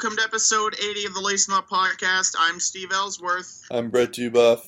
welcome to episode 80 of the Lace Up podcast. I'm Steve Ellsworth, I'm Brett Dubuff.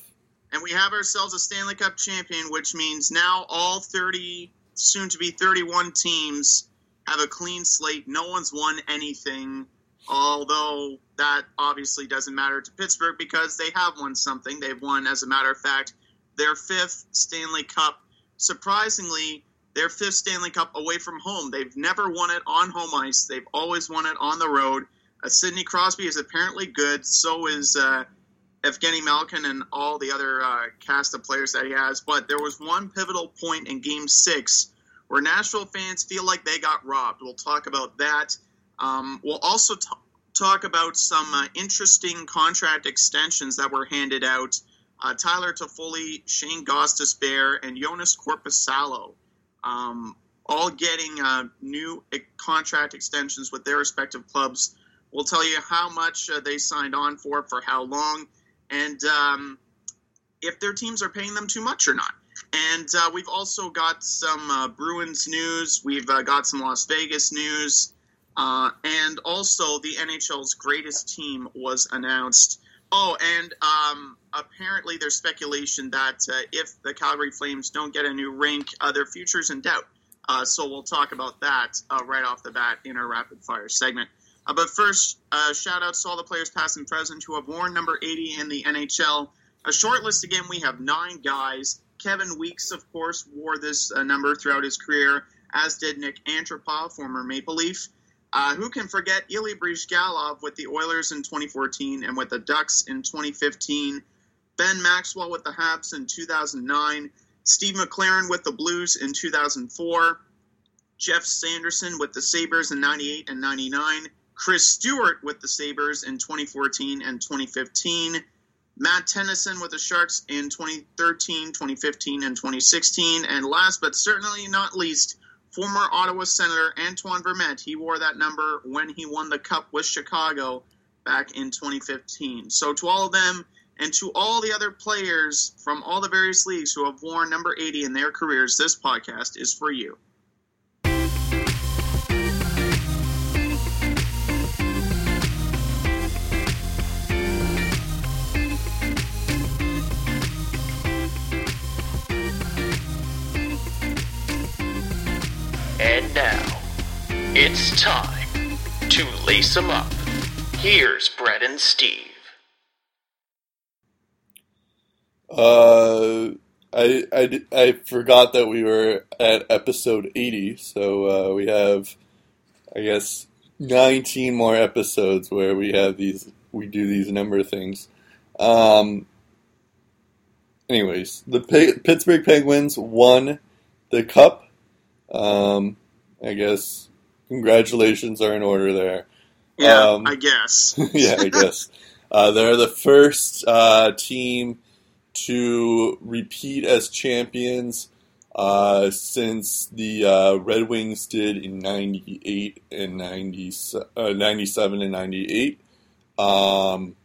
and we have ourselves a Stanley Cup champion, which means now all 30, soon to be 31 teams have a clean slate. No one's won anything, although that obviously doesn't matter to Pittsburgh because they have won something. They've won, as a matter of fact, their fifth Stanley Cup. Surprisingly, their fifth Stanley Cup away from home. They've never won it on home ice. They've always won it on the road. Uh, Sidney Crosby is apparently good. So is uh, Evgeny Malkin and all the other uh, cast of players that he has. But there was one pivotal point in Game Six where Nashville fans feel like they got robbed. We'll talk about that. Um, we'll also t- talk about some uh, interesting contract extensions that were handed out. Uh, Tyler Toffoli, Shane Gostisbehere, and Joonas Korpisalo um, all getting uh, new contract extensions with their respective clubs. We'll tell you how much uh, they signed on for, for how long, and um, if their teams are paying them too much or not. And uh, we've also got some uh, Bruins news. We've uh, got some Las Vegas news. Uh, and also, the NHL's greatest team was announced. Oh, and um, apparently, there's speculation that uh, if the Calgary Flames don't get a new rink, uh, their future's in doubt. Uh, so we'll talk about that uh, right off the bat in our rapid fire segment. Uh, but first, uh, shout outs to all the players past and present who have worn number 80 in the NHL. A short list again, we have nine guys. Kevin Weeks, of course, wore this uh, number throughout his career, as did Nik Antropov, former Maple Leaf. Uh, who can forget Ilya Bryzgalov with the Oilers in 2014 and with the Ducks in 2015? Ben Maxwell with the Habs in 2009. Steve McLaren with the Blues in 2004. Geoff Sanderson with the Sabres in 98 and 99. Chris Stewart with the Sabres in 2014 and 2015. Matt Tennyson with the Sharks in 2013, 2015, and 2016. And last but certainly not least, former Ottawa Senator Antoine Vermette. He wore that number when he won the Cup with Chicago back in 2015. So to all of them and to all the other players from all the various leagues who have worn number 80 in their careers, this podcast is for you. It's time to lace 'em up. Here's Brett and Steve. Uh, I, I, I forgot that we were at episode 80, so uh, we have, I guess, 19 more episodes where we have these, we do these number things. Um, anyways, the P- Pittsburgh Penguins won the cup. Um, I guess congratulations are in order there. Yeah, Um, I guess. yeah, I guess. Uh, they're the first uh, team to repeat as champions uh, since the uh, Red Wings did in 98 and 90, uh, 97 and 98. Um,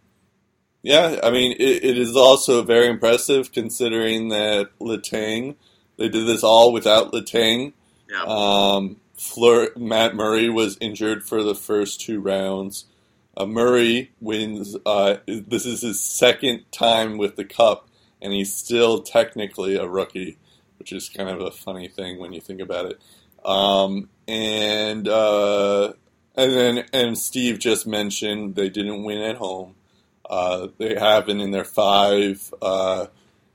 yeah, I mean, it, it is also very impressive considering that Letang, they did this all without Letang. Yeah. Um, Fleur, Matt Murray was injured for the first two rounds. Uh, Murray wins. Uh, this is his second time with the cup, and he's still technically a rookie, which is kind of a funny thing when you think about it. Um, and uh, and then and Steve just mentioned they didn't win at home. Uh, they haven't in their five uh,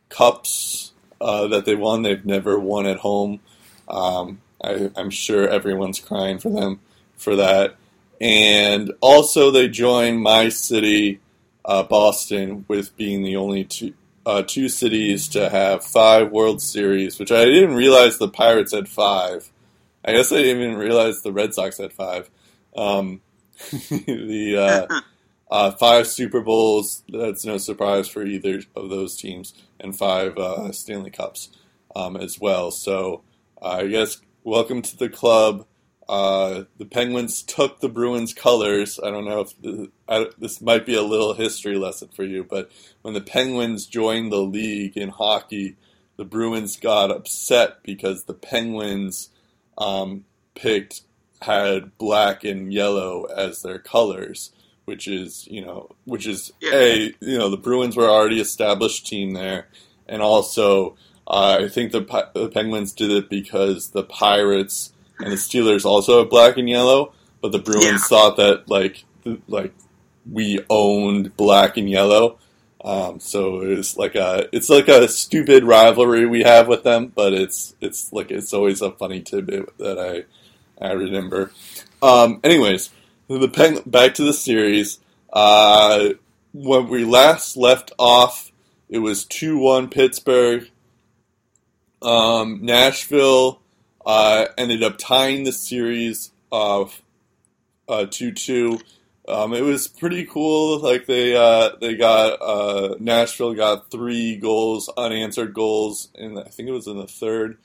cups uh, that they won. They've never won at home. Um, I, I'm sure everyone's crying for them for that. And also, they join my city, uh, Boston, with being the only two uh, two cities to have five World Series, which I didn't realize the Pirates had five. I guess I didn't even realize the Red Sox had five. Um, the uh, uh, five Super Bowls. That's no surprise for either of those teams, and five uh, Stanley Cups um, as well. So I guess welcome to the club. Uh, the Penguins took the Bruins colors. I don't know if the, I, this might be a little history lesson for you, but when the Penguins joined the league in hockey, the Bruins got upset because the Penguins um, picked had black and yellow as their colors. which is you know which is a you know the Bruins were already established team there, and also uh, I think the Pi- the Penguins did it because the Pirates and the Steelers also have black and yellow, but the Bruins Yeah. thought that like th- like we owned black and yellow. Um, so it's like a it's like a stupid rivalry we have with them, but it's it's like it's always a funny tidbit that I I remember. Um, anyways, the Peng- back to the series. Uh, when we last left off, it was two one Pittsburgh. Um, Nashville uh, ended up tying the series of uh, two two. Um, it was pretty cool. Like they uh, they got uh, Nashville got three goals, unanswered goals, and I think it was in the third.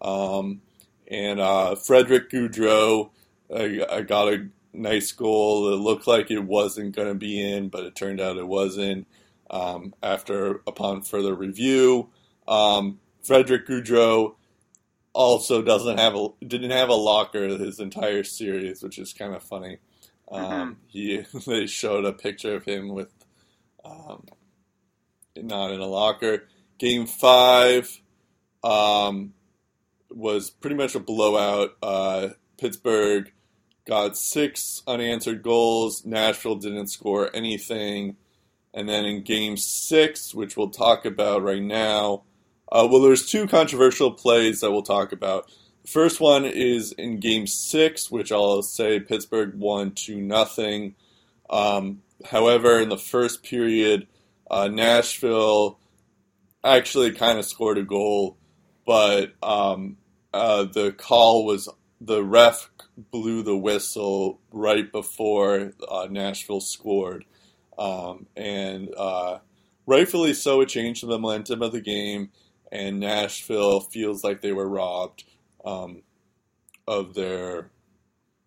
Um, and uh, Frederick Gaudreau uh, got a nice goal. It looked like it wasn't going to be in, but it turned out it wasn't. Um, after upon further review, um, Frederick Gaudreau also doesn't have a didn't have a locker his entire series, which is kind of funny. Um, he they showed a picture of him with um, not in a locker. Game five um, was pretty much a blowout. Uh, Pittsburgh got six unanswered goals. Nashville didn't score anything. And then in game six, which we'll talk about right now, uh, well, there's two controversial plays that we'll talk about. The first one is in game six, which I'll say Pittsburgh won 2 nothing. Um, however, in the first period, uh, Nashville actually kind of scored a goal, but um, uh, the call was the ref blew the whistle right before uh, Nashville scored. Um, and uh, rightfully so, it changed the momentum of the game, and Nashville feels like they were robbed um, of their,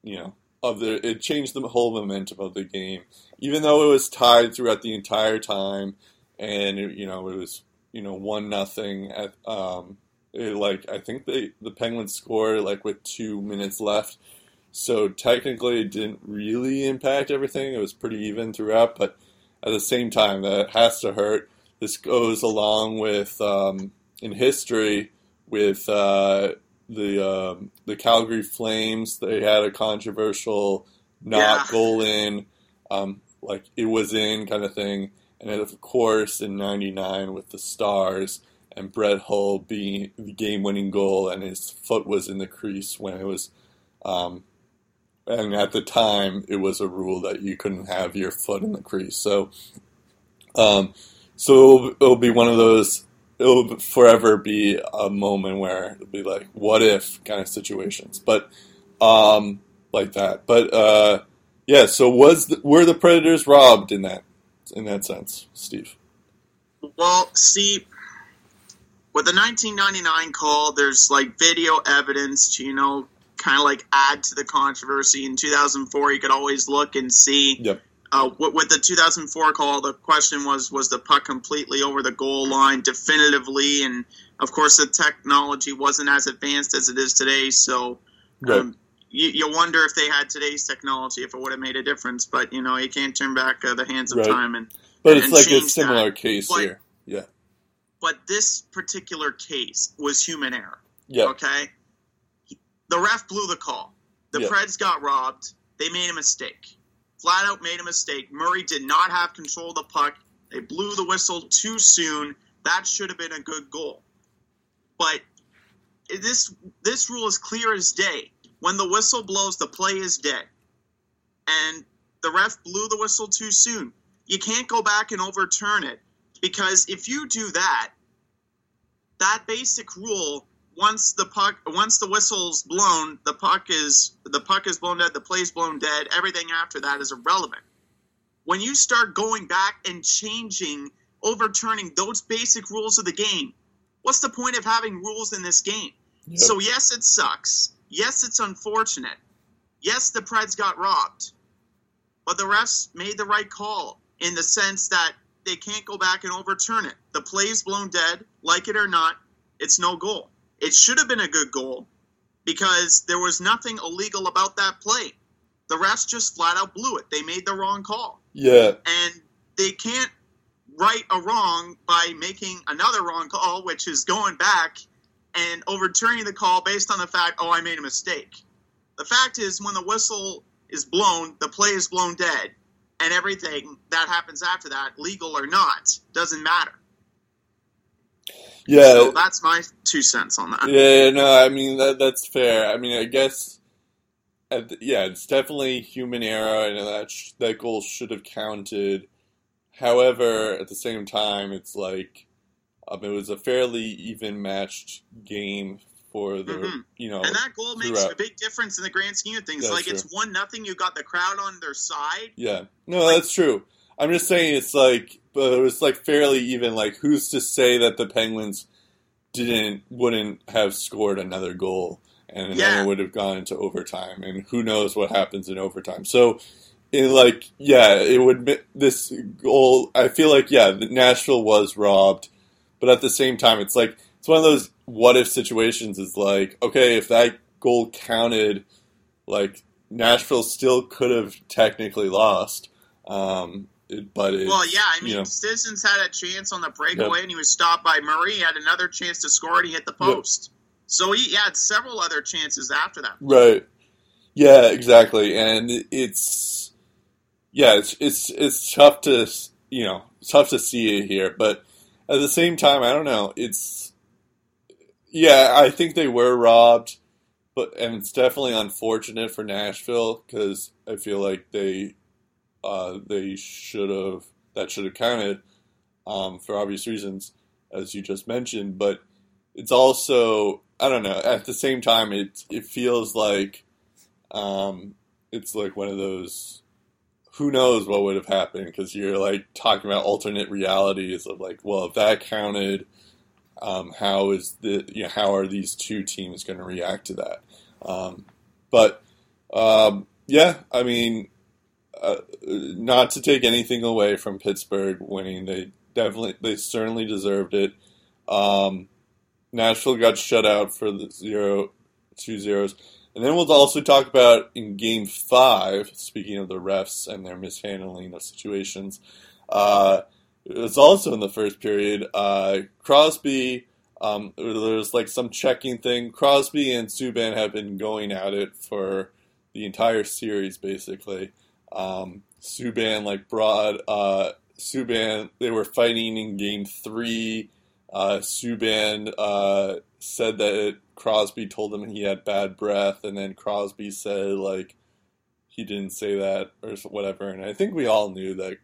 you know, of their. It changed the whole momentum of the game, even though it was tied throughout the entire time, and it, you know it was you know one nothing at um, it, like I think they the Penguins scored like with two minutes left. So technically, it didn't really impact everything. It was pretty even throughout, but at the same time, that has to hurt. This goes along with um, in history with uh, the um, the Calgary Flames. They had a controversial not Yeah. goal in, um, like it was in kind of thing. And then, of course, in '99 with the Stars and Brett Hull being the game-winning goal, and his foot was in the crease when it was. Um, and at the time, it was a rule that you couldn't have your foot in the crease. So, um, so it'll, it'll be one of those. It'll forever be a moment where it'll be like, "What if?" kind of situations, but um, like that. But uh, yeah. So was the, were the Predators robbed in that in that sense, Steve? Well, see, with the 1999 call, there's like video evidence to, you know, kind of like add to the controversy. In 2004, you could always look and see. Yep. Uh, with, with the 2004 call, the question was was the puck completely over the goal line definitively? And of course, the technology wasn't as advanced as it is today. So Right. um, you, you wonder if they had today's technology, if it would have made a difference. But you know, you can't turn back uh, the hands of Right. time. And but it's and like a similar that. case But- here. Yeah. but this particular case was human error. Yeah. Okay, the ref blew the call. The Yeah. Preds got robbed. They made a mistake. Flat out made a mistake. Murray did not have control of the puck. They blew the whistle too soon. That should have been a good goal. But this this rule is clear as day. When the whistle blows, the play is dead. And the ref blew the whistle too soon. You can't go back and overturn it because if you do that, that basic rule once the puck once the whistle's blown, the puck is the puck is blown dead, the play's blown dead, everything after that is irrelevant. When you start going back and changing, overturning those basic rules of the game, what's the point of having rules in this game? Yep. So yes, it sucks. Yes, it's unfortunate. Yes, the Preds got robbed. But the refs made the right call in the sense that they can't go back and overturn it. The play's blown dead, like it or not, it's no goal. It should have been a good goal because there was nothing illegal about that play. the refs just flat out blew it. They made the wrong call, Yeah, and they can't right a wrong by making another wrong call, which is going back and overturning the call based on the fact, oh, I made a mistake. The fact is, when the whistle is blown, the play is blown dead, and everything that happens after that, legal or not, doesn't matter. Yeah. So that's my two cents on that. Yeah, no, I mean that that's fair. I mean, I guess, at the- yeah, it's definitely human error, and that sh- that goal should have counted. However, at the same time, it's like um, it was a fairly even matched game for the Mhm. you know And that goal makes throughout. a big difference in the grand scheme of things. That's like it's one nothing. You got the crowd on their side. yeah no that's true. I'm just saying it's like but it was like fairly even. Like who's to say that the Penguins didn't wouldn't have scored another goal and then it would have gone into overtime and who knows what happens in overtime. So it like yeah, it would this goal I feel like yeah, Nashville was robbed, but at the same time it's like it's one of those what if situations is like okay, if that goal counted like Nashville still could have technically lost. Um but Well, yeah, I mean, you know, Citizens had a chance on the breakaway, and he was stopped by Murray. He had another chance to score, and he hit the Yep. post. So he had several other chances after that. Right. Yeah, exactly. And it's yeah, it's it's it's tough to you know tough to see it here, but at the same time, I don't know. It's yeah, I think they were robbed, but and it's definitely unfortunate for Nashville because I feel like they uh, they should have that should have counted um, for obvious reasons, as you just mentioned. But it's also I don't know. At the same time, it it feels like um, it's like one of those. Who knows what would have happened? Because you're like talking about alternate realities of like, well, if that counted, um, how is the you know, how are these two teams going to react to that? Um, but um, yeah, I mean, not to take anything away from Pittsburgh winning, they definitely they certainly deserved it. Um, Nashville got shut out for the zero two zeros. And then we'll also talk about in game five, speaking of the refs and their mishandling of situations, uh, it was also in the first period. Uh, Crosby, um, there was like some checking thing. Crosby and Subban have been going at it for the entire series, basically. Um, Subban like brought uh, Subban. They were fighting in game three. Uh, Subban uh, said that Crosby told him he had bad breath, and then Crosby said like he didn't say that or whatever. And I think we all knew that,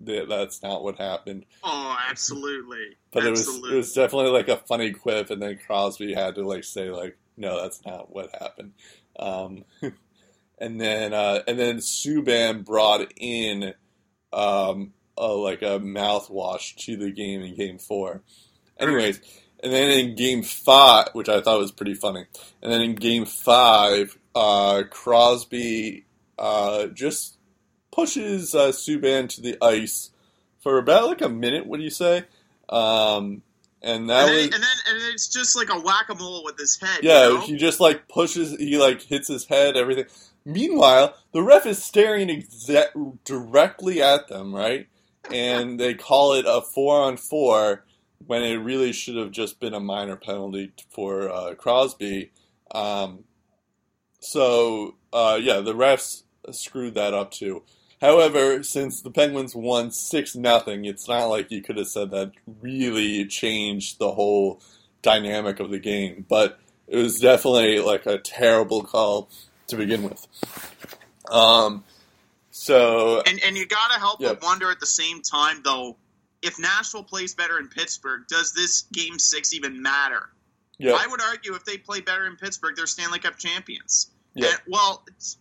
that that's not what happened. Oh, absolutely. But it was it was definitely like a funny quip, and then Crosby had to like say like, no, that's not what happened. Um, and then uh, and then Subban brought in um, a, like a mouthwash to the game in Game Four. Anyways, and then in Game Five, which I thought was pretty funny, and then in Game Five, uh, Crosby uh, just pushes uh, Subban to the ice for about like a minute. What do you say? Um, and that and, was then, and then and it's just like a whack a mole with his head. yeah. you know? He just like pushes. He like hits his head. Everything. Meanwhile, the ref is staring exa- directly at them, right? And they call it a four on four when it really should have just been a minor penalty for uh, Crosby. Um, so uh, yeah, the refs screwed that up too. However, since the Penguins won six nothing, it's not like you could have said that really changed the whole dynamic of the game. But it was definitely like a terrible call to begin with. Um, so And and you gotta help Yep. but wonder at the same time though, if Nashville plays better in Pittsburgh, does this game six even matter? yeah, I would argue if they play better in Pittsburgh, they're Stanley Cup champions. Yeah. And, well, it's-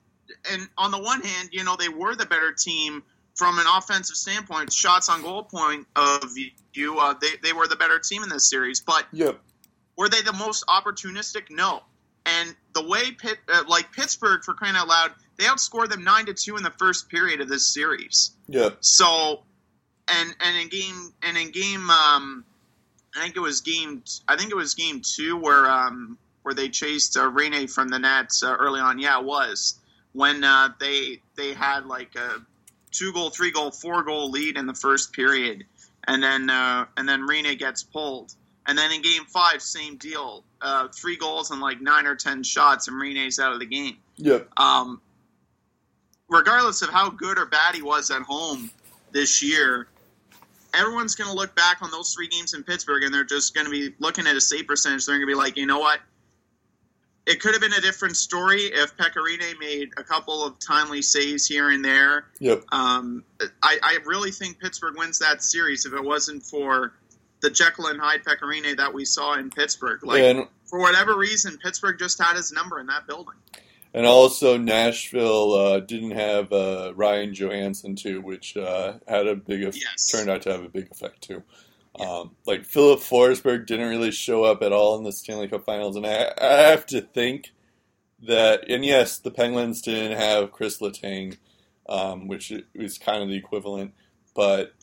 and on the one hand, you know they were the better team from an offensive standpoint, shots on goal point of view. Uh, they they were the better team in this series, but yep, were they the most opportunistic? No. And the way Pitt, uh, like Pittsburgh, for crying out loud, they outscored them nine to two in the first period of this series. Yeah. So, and and in game and in game, um, I think it was game. I think it was game two where um where they chased uh, Rinne from the Nets uh, early on. Yeah, it was. when uh, they they had like a two goal, three goal, four goal lead in the first period, and then uh, and then Rinne gets pulled, and then in game five, same deal, uh, three goals and like nine or ten shots, and Rinne's out of the game. Yep. Um, regardless of how good or bad he was at home this year, everyone's going to look back on those three games in Pittsburgh and they're just going to be looking at a save percentage. They're going to be like, you know what? It could have been a different story if Pekka Rinne made a couple of timely saves here and there. Yep. Um, I, I really think Pittsburgh wins that series if it wasn't for the Jekyll and Hyde Pekka Rinne that we saw in Pittsburgh. Like, and for whatever reason, Pittsburgh just had his number in that building. and also Nashville uh, didn't have uh, Ryan Johansen too, which uh, had a big eff- Yes. turned out to have a big effect too. Um, like Filip Forsberg didn't really show up at all in the Stanley Cup Finals, and I, I have to think that. And yes, the Penguins didn't have Chris Letang, um, which is kind of the equivalent, but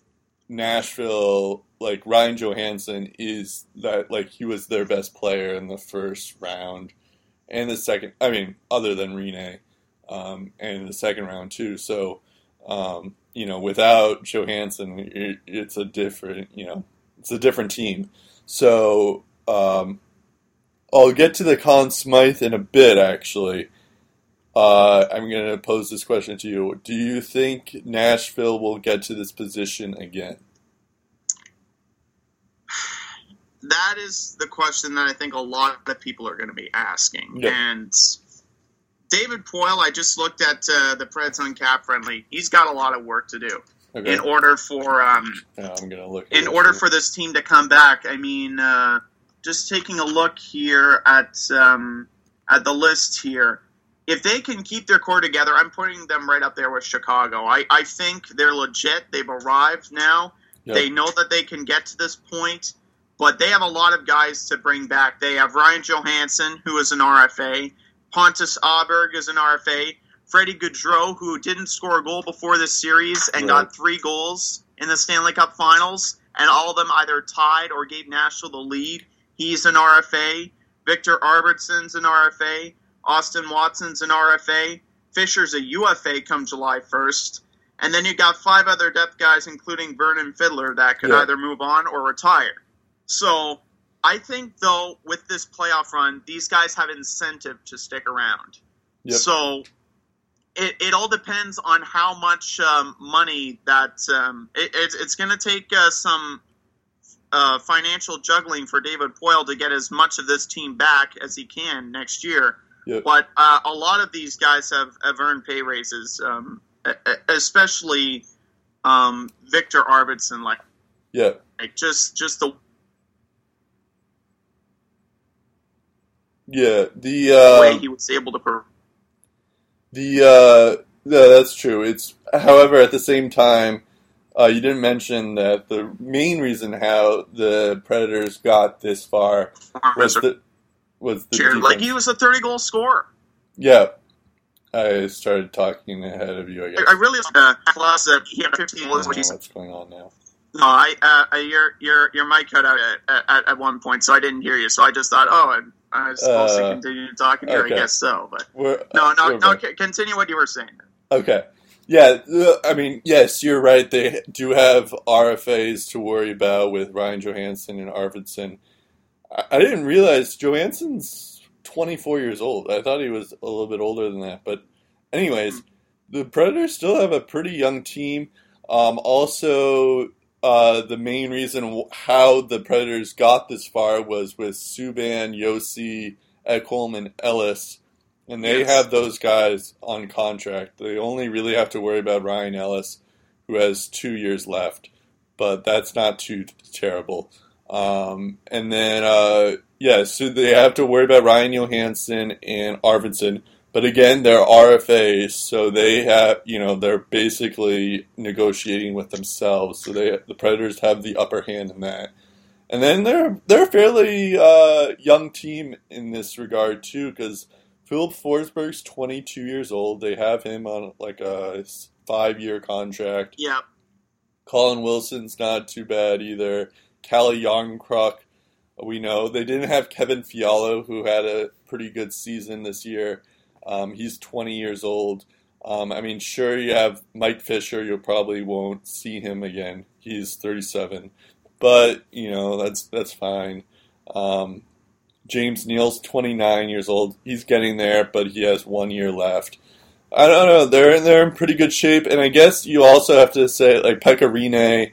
Nashville, like Ryan Johansen, is that like he was their best player in the first round, and the second. I mean, other than Rinne, um, and the second round too. So, um, you know, without Johansen, it, it's a different. You know, it's a different team. So, um, I'll get to the Conn Smythe in a bit. Actually, uh, I'm going to pose this question to you: Do you think Nashville will get to this position again? That is the question that I think a lot of people are going to be asking. And David Poile, I just looked at uh, the Preds on Cap Friendly. He's got a lot of work to do Okay. in order for um, Yeah, I'm to look. in order it. for this team to come back. I mean, uh, just taking a look here at um, at the list here. If they can keep their core together, I'm putting them right up there with Chicago. I, I think they're legit. They've arrived now. Yep. They know that they can get to this point, but they have a lot of guys to bring back. They have Ryan Johansen, who is an RFA. Pontus Aberg is an RFA. Freddie Gaudreau, who didn't score a goal before this series and Right. got three goals in the Stanley Cup Finals, and all of them either tied or gave Nashville the lead. He's an RFA. Viktor Arvidsson's an RFA. Austin Watson's an RFA. Fisher's a UFA come July 1st. And then you got five other depth guys, including Vernon Fiddler, that could Yeah. either move on or retire. So I think, though, with this playoff run, these guys have incentive to stick around. Yep. So it, it all depends on how much um, money that um, it, it's, it's going to take uh, some uh, financial juggling for David Poile to get as much of this team back as he can next year. Yep. But uh, a lot of these guys have, have earned pay raises, um, especially um, Viktor Arvidsson. Like, Yeah. like just just the Yeah. The way uh, he was able to. Per- the uh, no, that's true. It's however at the same time, uh, you didn't mention that the main reason how the Predators got this far was the was the like he was a thirty goal scorer. Yeah. I started talking ahead of you. I guess. I, I really uh, plus that he had fifteen I goals. don't know what's going on now. no, I uh, uh, your your your mic cut out at, at, at one point, so I didn't hear you. So I just thought, oh, I, was supposed Uh, to continue talking here. okay. I guess so, but We're, no, no, we're no. c- Continue what you were saying. Okay. Yeah, uh, I mean, yes, you're right. They do have RFAs to worry about with Ryan Johansen and Arvidsson. I, I didn't realize Johansen's 24 years old. I thought he was a little bit older than that. But, anyways, the Predators still have a pretty young team. Um, also, uh, the main reason how the Predators got this far was with Subban, Josi, Ekholm, and Ellis. And they Yes. have those guys on contract. They only really have to worry about Ryan Ellis, who has two years left, but that's not too terrible. Um, and then, uh, yeah, so they have to worry about Ryan Johansen and Arvidsson. But again, they're RFAs, so they have, you know, they're basically negotiating with themselves. So they, the Predators have the upper hand in that. And then they're they're a fairly uh, young team in this regard too, because Filip Forsberg's 22 years old. They have him on like a five year contract. Yeah, Colin Wilson's not too bad either. Calle Jarnkrok, we know they didn't have Kevin Fiala, who had a pretty good season this year. Um, he's 20 years old. Um, I mean, sure, you have Mike Fisher. You probably won't see him again. He's 37, but you know that's that's fine. Um, James Neal's 29 years old. He's getting there, but he has one year left. I don't know. They're they're in pretty good shape, and I guess you also have to say like Pekka Rinne,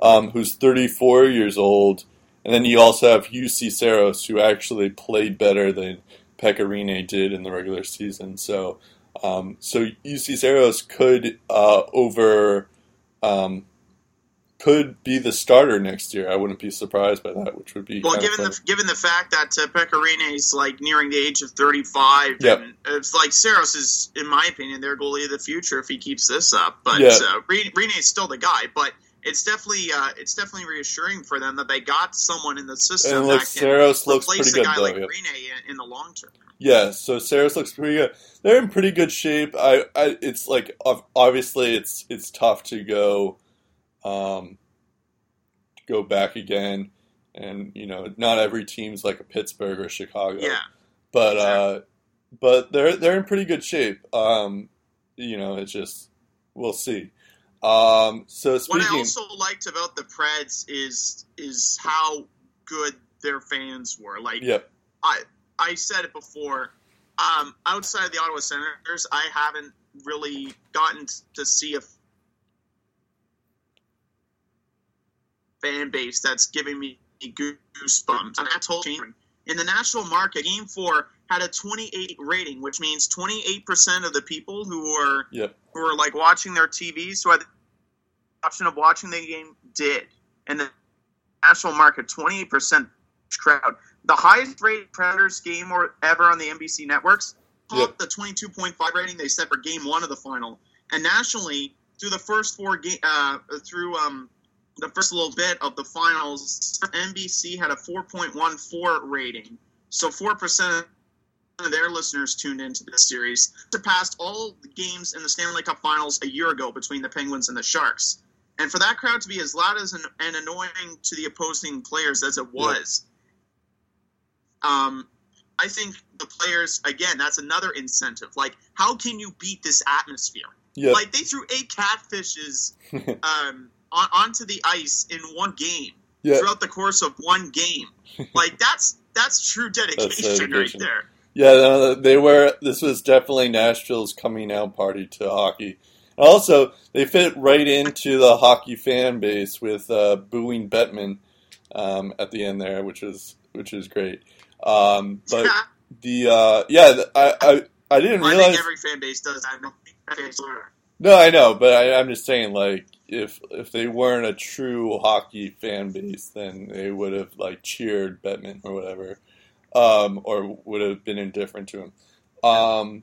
um, who's 34 years old, and then you also have Juuse Saros, who actually played better than Pekka Rinne did in the regular season. So, um, so Juuse Saros could uh, over um, could be the starter next year. I wouldn't be surprised by that, which would be Well, given the given the fact that uh, Pekka Rinne is like nearing the age of 35, Yep. and it's like Saros is, in my opinion, their goalie of the future if he keeps this up. But Yeah. uh, Rinne is still the guy. But it's definitely uh, it's definitely reassuring for them that they got someone in the system and that can Saros looks replace pretty a good guy though. like yeah. In, in the long term. Yeah, so Saros looks pretty good. They're in pretty good shape. I, I it's like obviously it's it's tough to go, um, to go back again, and you know not every team's like a Pittsburgh or Chicago. Yeah. but uh, but they're they're in pretty good shape. Um, you know, it's just we'll see. Um, so What I also liked about the Preds is is how good their fans were. Like yep, I I said it before. Um, outside of the Ottawa Senators, I haven't really gotten to see a fan base that's giving me goosebumps. And I told you, in the national market, Game Four had a 28 rating, which means 28 percent of the people who were yep, who were like watching their TVs, who had option of watching the game, did. And the national market, 28 percent crowd, the highest rated Predators game or ever on the NBC networks, the 22.5 rating they set for Game One of the final. And nationally, through the first four game, uh, through um, the first little bit of the finals, NBC had a 4.14 rating. So four percent of their listeners tuned into this series, surpassed all the games in the Stanley Cup Finals a year ago between the Penguins and the Sharks. And for that crowd to be as loud as an, and annoying to the opposing players as it was, um, I think the players again that's another incentive. Like, how can you beat this atmosphere? yep, Like they threw eight catfishes um, on, onto the ice in one game yep. throughout the course of one game. Like that's that's true dedication, right dedication. there. Yeah, no, they were. This was definitely Nashville's coming out party to hockey. Also, they fit right into the hockey fan base with uh, booing Bettman um, at the end there, which is which is great. Um, but the uh, yeah, I, I I didn't I realize. think every fan base does that. So- No, I know, but I, I'm just saying, like, if if they weren't a true hockey fan base, then they would have like cheered Bettman or whatever, um, or would have been indifferent to him. Um,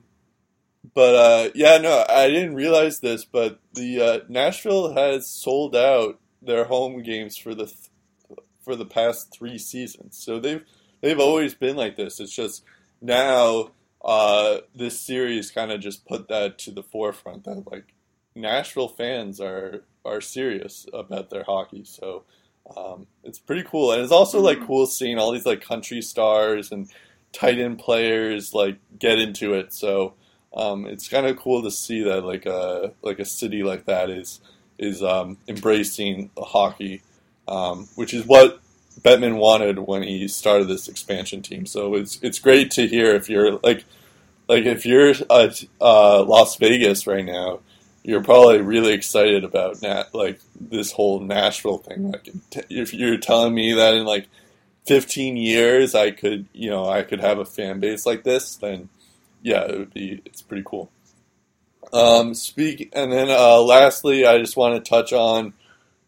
but uh, yeah, no, I didn't realize this, but the uh, Nashville has sold out their home games for the th- for the past three seasons, so they've they've always been like this. It's just now uh, this series kind of just put that to the forefront that like Nashville fans are are serious about their hockey. So um, it's pretty cool, and it's also like cool seeing all these like country stars and tight end players like get into it. So um, it's kind of cool to see that like a like a city like that is is um, embracing hockey, um, which is what Bettman wanted when he started this expansion team. So it's it's great to hear if you're like like if you're at uh, Las Vegas right now, you're probably really excited about Nat like this whole Nashville thing. Like if you're telling me that in like 15 years I could you know I could have a fan base like this, then yeah, it would be it's pretty cool. Um, speak and then uh, lastly, I just want to touch on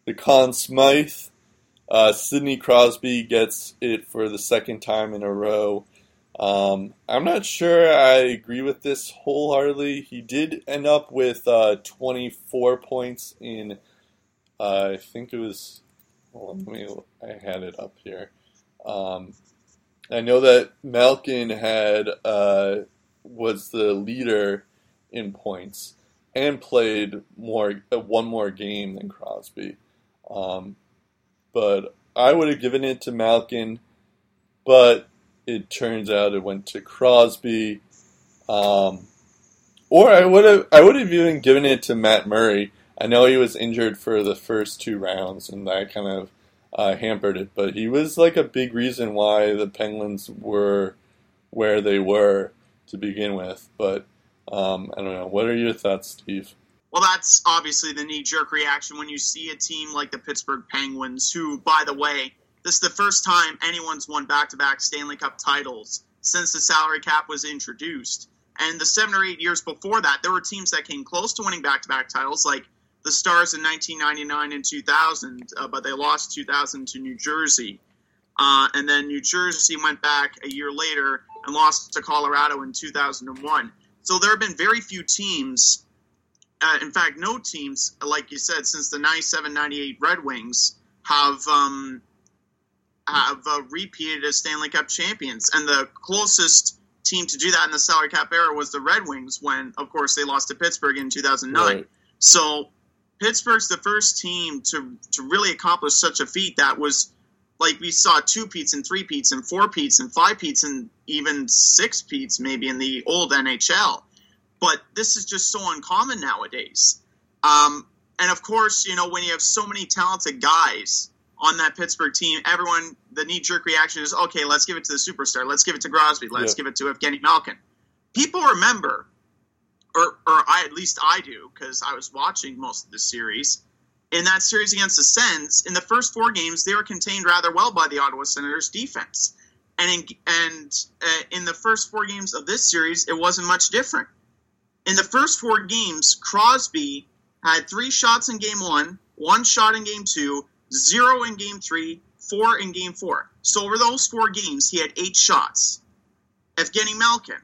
the Conn Smythe. Uh, Sidney Crosby gets it for the second time in a row. Um, I'm not sure I agree with this wholeheartedly. He did end up with uh, 24 points in, uh, I think it was. On, let me. I had it up here. Um, I know that Malkin had uh, was the leader in points and played more uh, one more game than Crosby. Um, but I would have given it to Malkin, but it turns out it went to Crosby. Um, or I would have I would have even given it to Matt Murray. I know he was injured for the first two rounds, and that kind of uh, hampered it. But he was like a big reason why the Penguins were where they were to begin with. But um, I don't know. What are your thoughts, Steve? Well, that's obviously the knee jerk reaction when you see a team like the Pittsburgh Penguins, who, by the way, this is the first time anyone's won back to back Stanley Cup titles since the salary cap was introduced. And the seven or eight years before that, there were teams that came close to winning back to back titles, like the Stars in 1999 and 2000, uh, but they lost 2000 to New Jersey. Uh, and then New Jersey went back a year later and lost to Colorado in 2001. So there have been very few teams uh, in fact, no teams, like you said, since the 97 98 Red Wings have um, have uh, repeated as Stanley Cup champions. And the closest team to do that in the salary cap era was the Red Wings when, of course, they lost to Pittsburgh in 2009. Right. So Pittsburgh's the first team to, to really accomplish such a feat that was like we saw two peats and three peats and four peats and five peats and even six peats maybe in the old NHL but this is just so uncommon nowadays. Um, and of course, you know, when you have so many talented guys on that Pittsburgh team, everyone, the knee jerk reaction is, okay, let's give it to the superstar. Let's give it to Crosby. Let's give it to Evgeny Malkin. People remember, or, or I, at least I do, because I was watching most of the series. In that series against the Sens, in the first four games, they were contained rather well by the Ottawa Senators defense. And in, and uh, in the first four games of this series, it wasn't much different in the first four games, Crosby had three shots in game one, one shot in game two, zero in game three, four in game four. So over those four games, he had eight shots. Evgeny Malkin,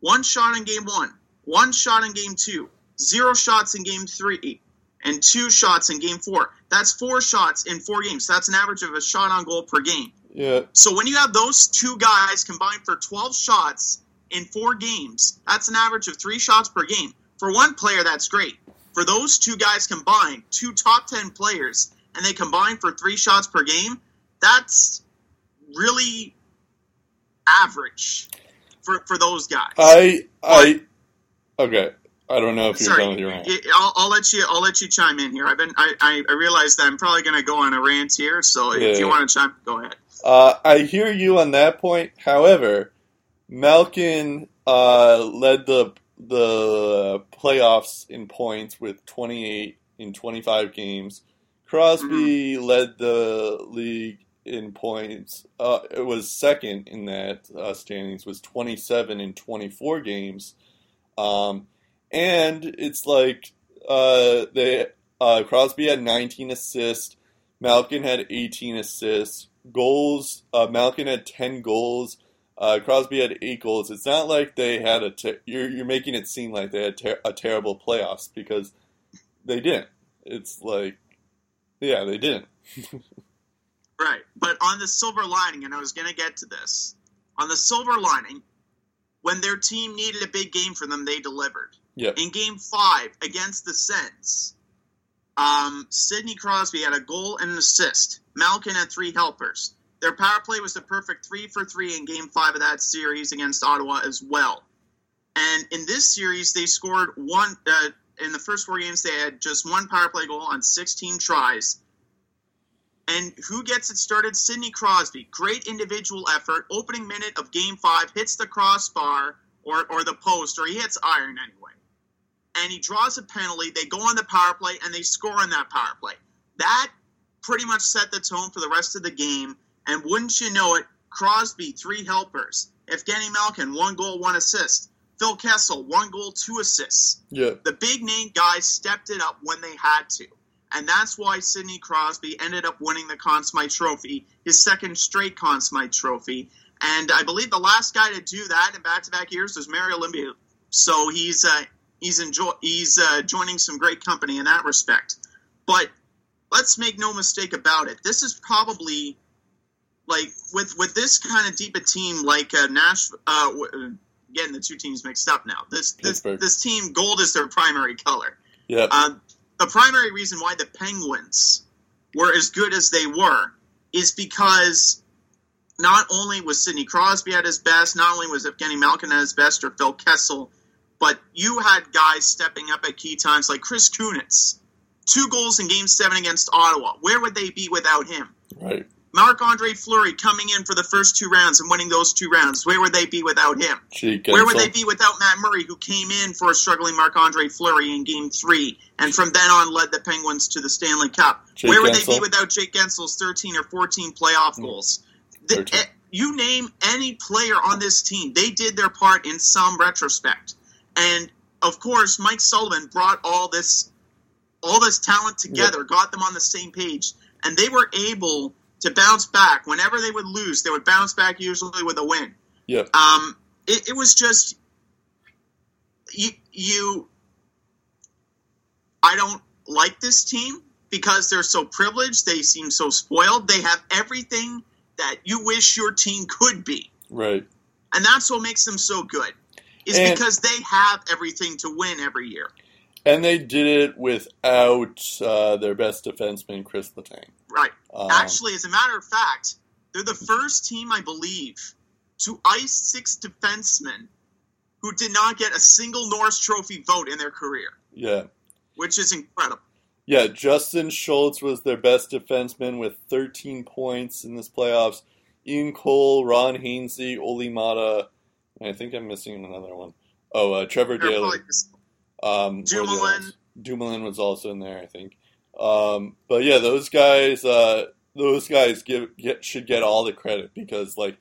one shot in game one, one shot in game two, zero shots in game three, and two shots in game four. That's four shots in four games. That's an average of a shot on goal per game. Yeah, So when you have those two guys combined for 12 shots in four games, that's an average of three shots per game. For one player, that's great. For those two guys combined, two top 10 players, and they combine for three shots per game, that's really average for, for those guys. I I okay. I don't know if you're Sorry, done with your rant. I'll, I'll let you. I'll let you chime in here. I've been. I, I, I realize that I'm probably going to go on a rant here. So if Yeah. you want to chime, go ahead. Uh, I hear you on that point. However, Malkin uh, led the the playoffs in points with 28 in 25 games. Crosby led the league in points. Uh, it was second in that uh, standings. Was 27 in 24 games. Um, and it's like uh, they uh, Crosby had 19 assists. Malkin had 18 assists. Goals. Uh, Malkin had 10 goals. Uh, Crosby had eight goals. It's not like they had a. Ter- you're you're making it seem like they had ter- a terrible playoffs because they didn't. It's like, yeah, they didn't. Right. But on the silver lining, and I was going to get to this, on the silver lining, when their team needed a big game for them, they delivered. Yep. In game five against the Sens, um, Sidney Crosby had a goal and an assist. Malkin had three helpers. Their power play was the perfect three for three in game five of that series against Ottawa as well. And in this series, they scored one. Uh, in the first four games, they had just one power play goal on 16 tries. And who gets it started? Sidney Crosby. Great individual effort. Opening minute of game five, hits the crossbar or, or the post, or he hits iron anyway. And he draws a penalty. They go on the power play and they score on that power play. That pretty much set the tone for the rest of the game. And wouldn't you know it, Crosby, three helpers. Evgeny Malkin, one goal, one assist. Phil Kessel, one goal, two assists Yeah. the big name guys stepped it up when they had to. And that's why Sidney Crosby ended up winning the Conn Smythe Trophy, his second straight Conn Smythe Trophy. And I believe the last guy to do that in back-to-back years was Mario Lemieux. So he's uh, he's enjoy he's uh, joining some great company in that respect. But let's make no mistake about it. This is probably like with with this kind of deep a team like uh, Nash. Uh, getting the two teams mixed up now. This this Pittsburgh. this team gold is their primary color. Yeah. Um, the primary reason why the Penguins were as good as they were is because not only was Sidney Crosby at his best, not only was Evgeny Malkin at his best or Phil Kessel, but you had guys stepping up at key times like Chris Kunitz. Two goals in Game Seven against Ottawa. Where would they be without him? Right. Marc Andre Fleury coming in for the first two rounds and winning those two rounds. Where would they be without him? Where would they be without Matt Murray, who came in for a struggling Marc Andre Fleury in Game Three, and from then on led the Penguins to the Stanley Cup? Jake Where would Guentzel. they be without Jake Guentzel's 13 or 14 playoff goals? The- 13. eh, you name any player on this team, they did their part in some retrospect. And of course, Mike Sullivan brought all this all this talent together, got them on the same page, and they were able to bounce back. Whenever they would lose, they would bounce back usually with a win. Yep. Um, it, it was just you. You, I don't like this team because they're so privileged. They seem so spoiled. They have everything that you wish your team could be, Right. and that's what makes them so good. Is And- because they have everything to win every year. And they did it without uh, their best defenseman, Chris Letang. Right. Um, Actually, as a matter of fact, they're the first team, I believe, to ice six defensemen who did not get a single Norris Trophy vote in their career, yeah. which is incredible. Yeah, Justin Schultz was their best defenseman with 13 points in this playoffs. Ian Cole, Ron Hainsey, Olli Maatta, and I think I'm missing another one. Oh, uh, Trevor They're Daly. Um, what are the other Dumoulin. Dumoulin was also in there, I think. Um, but yeah, those guys, uh, those guys give get, should get all the credit because like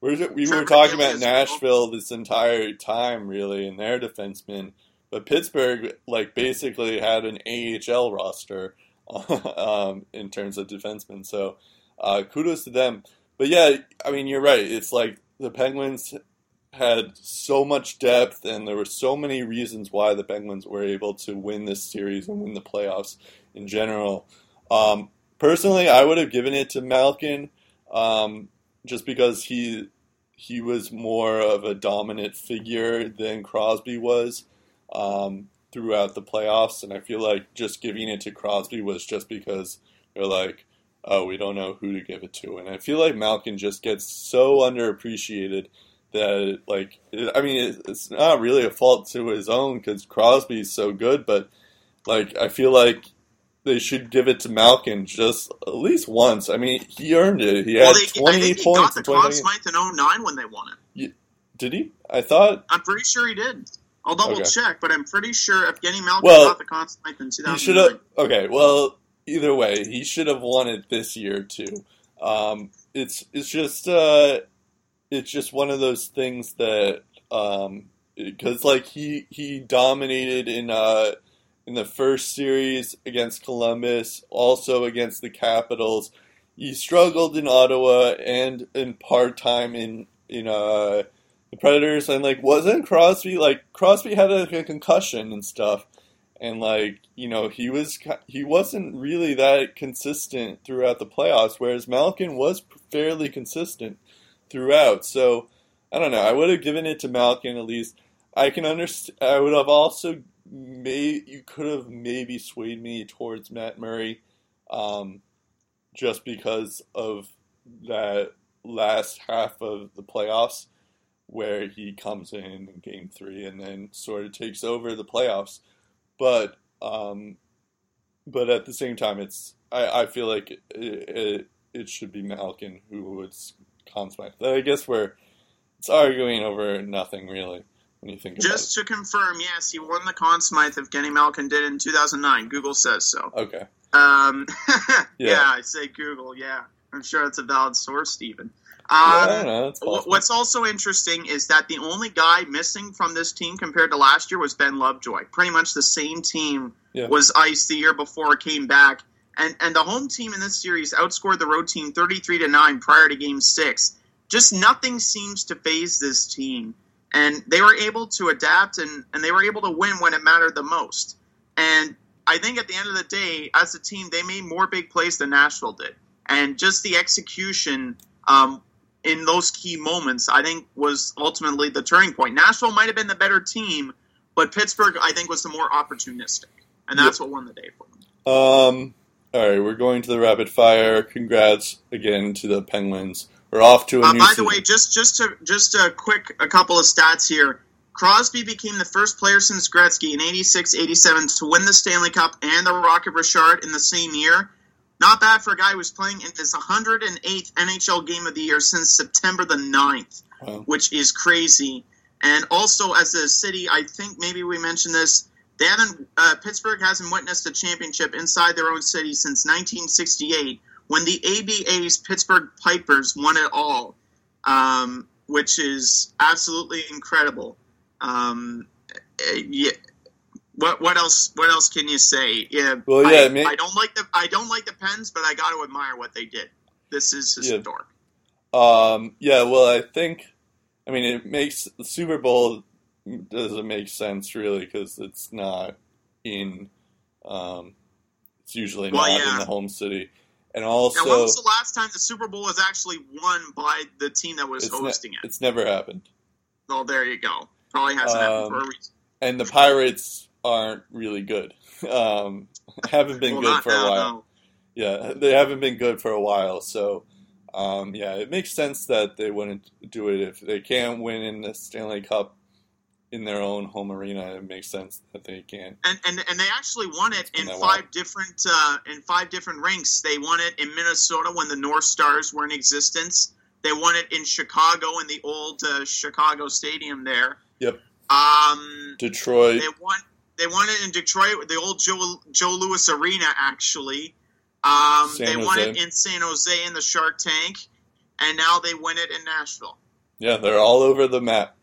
we're, we were talking Daly about. Nashville this entire time, really, and their defensemen. But Pittsburgh, like, basically had an AHL roster um, in terms of defensemen. So uh, kudos to them. But yeah, I mean, you're right. It's like the Penguins had so much depth, and there were so many reasons why the Penguins were able to win this series and win the playoffs in general. Um, personally, I would have given it to Malkin, um, just because he he was more of a dominant figure than Crosby was um, throughout the playoffs, and I feel like just giving it to Crosby was just because they're like, oh, we don't know who to give it to, and I feel like Malkin just gets so underappreciated that like I mean it's not really a fault to his own because Crosby's so good, but like I feel like they should give it to Malkin just at least once. I mean he earned it. He had well, I twenty think he points got the in. Conn Smythe in 09 when they won it. Did he? I thought I'm pretty sure he did. I'll double Okay. check, but I'm pretty sure Evgeny Malkin Well, got the Conn Smythe in he 2009. should have. Okay, well either way, he should have won it this year too. Um, it's it's just uh, it's just one of those things that um, because like he he dominated in uh in the first series against Columbus, also against the Capitals. He struggled in Ottawa and in part time in in uh the Predators, and like wasn't Crosby like Crosby had a, a concussion and stuff, and like you know he was he wasn't really that consistent throughout the playoffs, whereas Malkin was fairly consistent throughout. So I don't know. I would have given it to Malkin at least. I can understand. I would have also may you could have maybe swayed me towards Matt Murray, um, just because of that last half of the playoffs where he comes in in game three and then sort of takes over the playoffs. But um, but at the same time, it's I, I feel like it, it, it should be Malkin who was Smythe. I guess we're it's arguing over nothing really when you think Just to confirm, yes, he won the Conn Smythe. Evgeny Malkin did in 2009. Google says so. Okay. Um, yeah. Yeah. I say Google. Yeah, I'm sure it's a valid source, Stephen. I Um, don't know. It's wh- What's also interesting is that the only guy missing from this team compared to last year was Ben Lovejoy. Pretty much the same team Yeah. was iced the year before, came back, and and the home team in this series outscored the road team 33 to nine prior to Game Six. Just nothing seems to phase this team, and they were able to adapt and and they were able to win when it mattered the most. And I think at the end of the day, as a team, they made more big plays than Nashville did, and just the execution. Um, in those key moments, I think was ultimately the turning point. Nashville might have been the better team, but Pittsburgh, I think, was the more opportunistic, and that's what won the day for them. Um. All right, we're going to the rapid fire. Congrats again to the Penguins. We're off to a Uh, new by season. the way, just just to, just a quick a couple of stats here. Crosby became the first player since Gretzky in 86-87 to win the Stanley Cup and the Rocket Richard in the same year. Not bad for a guy who was playing in his 108th NHL game of the year since September the 9th, Wow. which is crazy. And also, as a city, I think maybe we mentioned this. They haven't. Uh, Pittsburgh hasn't witnessed a championship inside their own city since 1968, when the ABA's Pittsburgh Pipers won it all, um, which is absolutely incredible. Um, uh, yeah. What what else? What else can you say? Yeah. Well, yeah, I, I don't like the I don't like the Pens, but I got to admire what they did. This is Yeah. historic. Um, yeah, well, I think, I mean, it makes the Super Bowl doesn't make sense really because it's not in, um, it's usually Well, not yeah. in the home city, and Now, also when was the last time the Super Bowl was actually won by the team that was it's, ne- hosting it? it's never happened, Oh, there you go. Probably hasn't happened for a Um, reason. and the Pirates aren't really good. Um, haven't been Well, good for a while. no. Yeah, they haven't been good for a while, so um, yeah, it makes sense that they wouldn't do it if they can't win in the Stanley Cup in their own home arena. It makes sense that they can. and, and and they actually won it in five different uh, in five different rinks. They won it in Minnesota when the North Stars were in existence. They won it in Chicago in the old uh, Chicago Stadium there. Yep. Um, Detroit, they won. They won it in Detroit, with the old Joe Joe Louis Arena. Actually, um, they won it in San Jose in the Shark Tank, and now they win it in Nashville. yeah, they're all over the map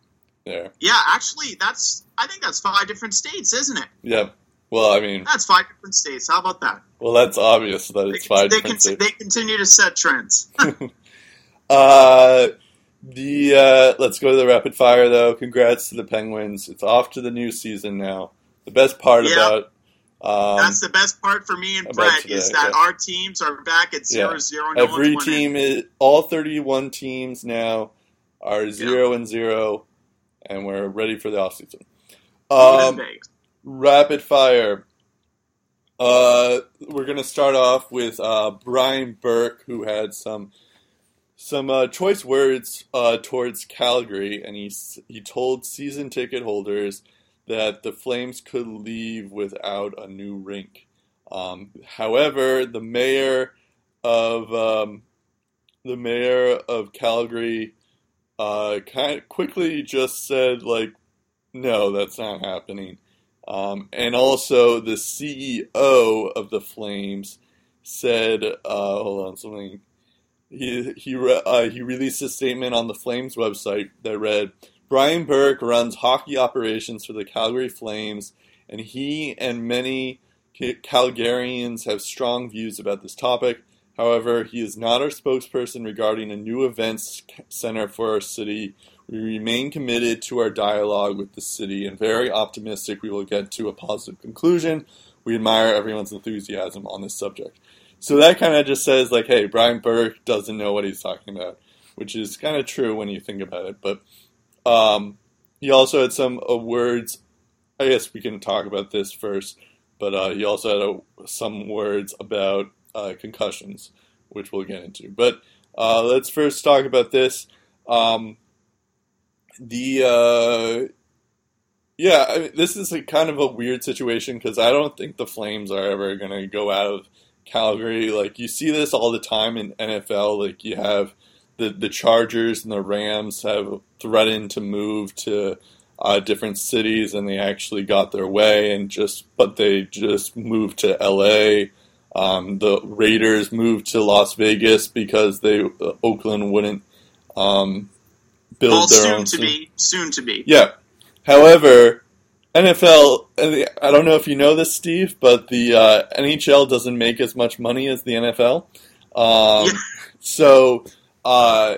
there. Yeah, actually, that's I think that's five different states, isn't it? Yep. Well, I mean, That's five different states. How about that? well, that's obvious that They, it's five they, different con- states. they continue to set trends. Uh, the uh, let's go to the rapid fire though. Congrats to the Penguins. It's off to the new season now. The best part Yeah. about um, That's the best part for me and Brett today, is that yeah. our teams are back at zero Yeah. zero. No every team is all 31 teams now are zero and zero, and we're ready for the offseason. Um, rapid fire. Uh, we're gonna start off with uh, Brian Burke, who had some some uh, choice words uh, towards Calgary, and he he told season ticket holders that the Flames could leave without a new rink. Um, however, the mayor of um, the mayor of Calgary uh, kind of quickly just said like, no, that's not happening. Um, and also, the CEO of the Flames said, uh, "Hold on, something." He he re- uh, he released a statement on the Flames website that read, "Brian Burke runs hockey operations for the Calgary Flames, and he and many Ca- Calgarians have strong views about this topic. However, he is not our spokesperson regarding a new events center for our city." We remain committed to our dialogue with the city and very optimistic we will get to a positive conclusion. We admire everyone's enthusiasm on this subject. So that kind of just says, like, hey, Brian Burke doesn't know what he's talking about, which is kind of true when you think about it. But um, he also had some words. I guess we can talk about this first, but uh, he also had uh some words about uh, concussions, which we'll get into. But uh, let's first talk about this. Um, the uh, yeah, I mean, this is a kind of a weird situation because I don't think the Flames are ever going to go out of Calgary. Like you see this all the time in NFL. Like you have the the Chargers and the Rams have threatened to move to uh, different cities, and they actually got their way, and just but they just moved to L.A. Um, the Raiders moved to Las Vegas because they uh, Oakland wouldn't um, build their soon own to team. be, soon to be. Yeah. However, NFL, I don't know if you know this, Steve, but the uh, NHL doesn't make as much money as the NFL. Um, Yeah. So, uh,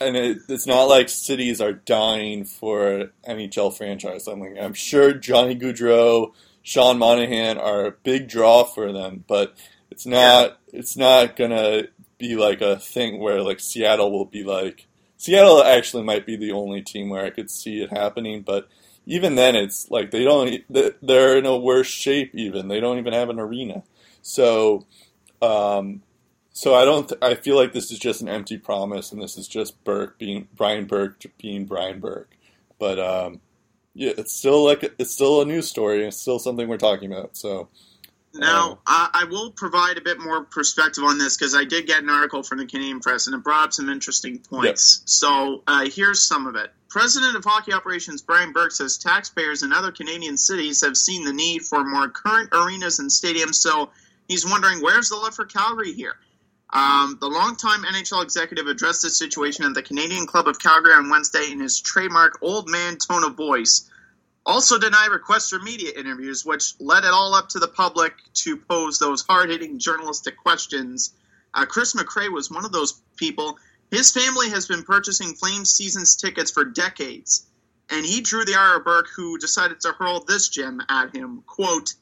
and it, it's not like cities are dying for an NHL franchise. I mean, I'm sure Johnny Gaudreau, Sean Monahan are a big draw for them, but it's not. It's not gonna be like a thing where like Seattle will be like. Seattle actually might be the only team where I could see it happening, but even then, it's like they don't. They're in a worse shape. Even they don't even have an arena. So, um, So I don't. Th- I feel like this is just an empty promise, and this is just Burke being Brian Burke being Brian Burke. But um, yeah, it's still like it's still a news story. It's still something we're talking about. So Now, I, I will provide a bit more perspective on this because I did get an article from the Canadian Press and it brought up some interesting points. So uh, here's some of it. President of Hockey Operations Brian Burke says taxpayers in other Canadian cities have seen the need for more current arenas and stadiums, so he's wondering where's the love for Calgary here? Um, the longtime NHL executive addressed this situation at the Canadian Club of Calgary on Wednesday in his trademark old man tone of voice also denied requests for media interviews, which led it all up to the public to pose those hard hitting journalistic questions. Uh, Chris McRae was one of those people. His family has been purchasing Flames seasons tickets for decades, and he drew the ire of Burke, who decided to hurl this gem at him. Quote,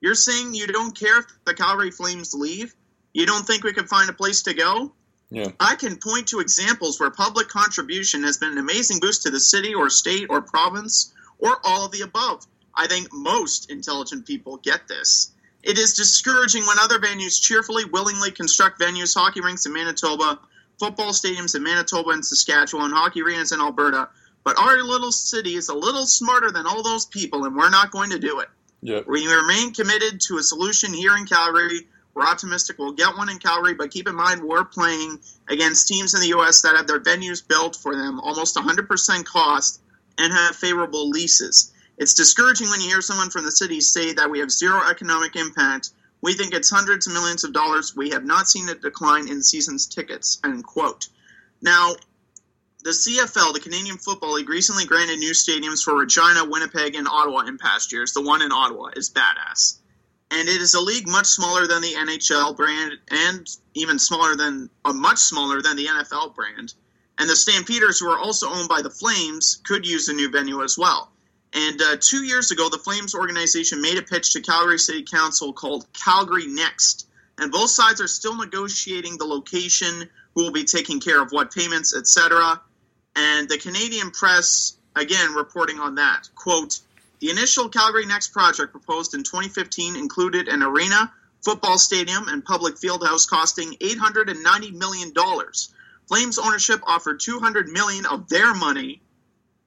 You're saying you don't care if the Calgary Flames leave? You don't think we can find a place to go? yeah, I can point to examples where public contribution has been an amazing boost to the city or state or province or all of the above. I think most intelligent people get this. It is discouraging when other venues cheerfully, willingly construct venues, hockey rinks in Manitoba, football stadiums in Manitoba and Saskatchewan, hockey arenas in Alberta. But our little city is a little smarter than all those people, and we're not going to do it. yeah, We remain committed to a solution here in Calgary. We're optimistic we'll get one in Calgary, but keep in mind we're playing against teams in the U.S. that have their venues built for them almost 100% cost and have favorable leases. It's discouraging when you hear someone from the city say that we have zero economic impact. We think it's hundreds of millions of dollars. We have not seen a decline in season's tickets. End quote. Now, the CFL, the Canadian Football League, recently granted new stadiums for Regina, Winnipeg, and Ottawa in past years. The one in Ottawa is badass. And it is a league much smaller than the NHL brand and even smaller than, uh, much smaller than the NFL brand. And the Stampeders, who are also owned by the Flames, could use a new venue as well. And uh, two years ago, the Flames organization made a pitch to Calgary City Council called Calgary Next. And both sides are still negotiating the location, who will be taking care of what payments, etc. And the Canadian press, again, reporting on that. Quote, the initial Calgary Next project proposed in 2015 included an arena, football stadium, and public field house costing $890 million. Flames ownership offered 200 million of their money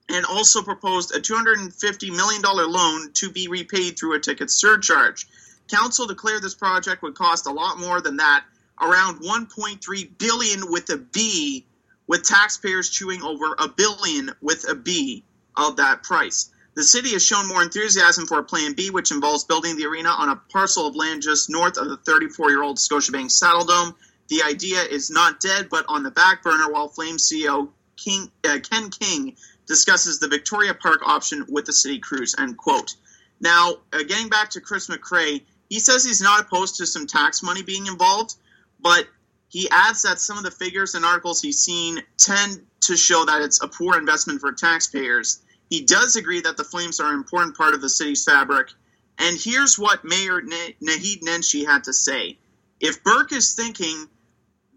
and also proposed a $250 million loan to be repaid through a ticket surcharge. Council declared this project would cost a lot more than that, around 1.3 billion with a B, with taxpayers chewing over a billion with a B of that price. The city has shown more enthusiasm for a Plan B, which involves building the arena on a parcel of land just north of the 34 year old Scotiabank Saddledome. The idea is not dead, but on the back burner while Flames CEO King, uh, Ken King discusses the Victoria Park option with the city crews. End quote. Now, uh, getting back to Chris McRae, he says he's not opposed to some tax money being involved, but he adds that some of the figures and articles he's seen tend to show that it's a poor investment for taxpayers. He does agree that the Flames are an important part of the city's fabric. And here's what Mayor Na- Naheed Nenshi had to say. If Burke is thinking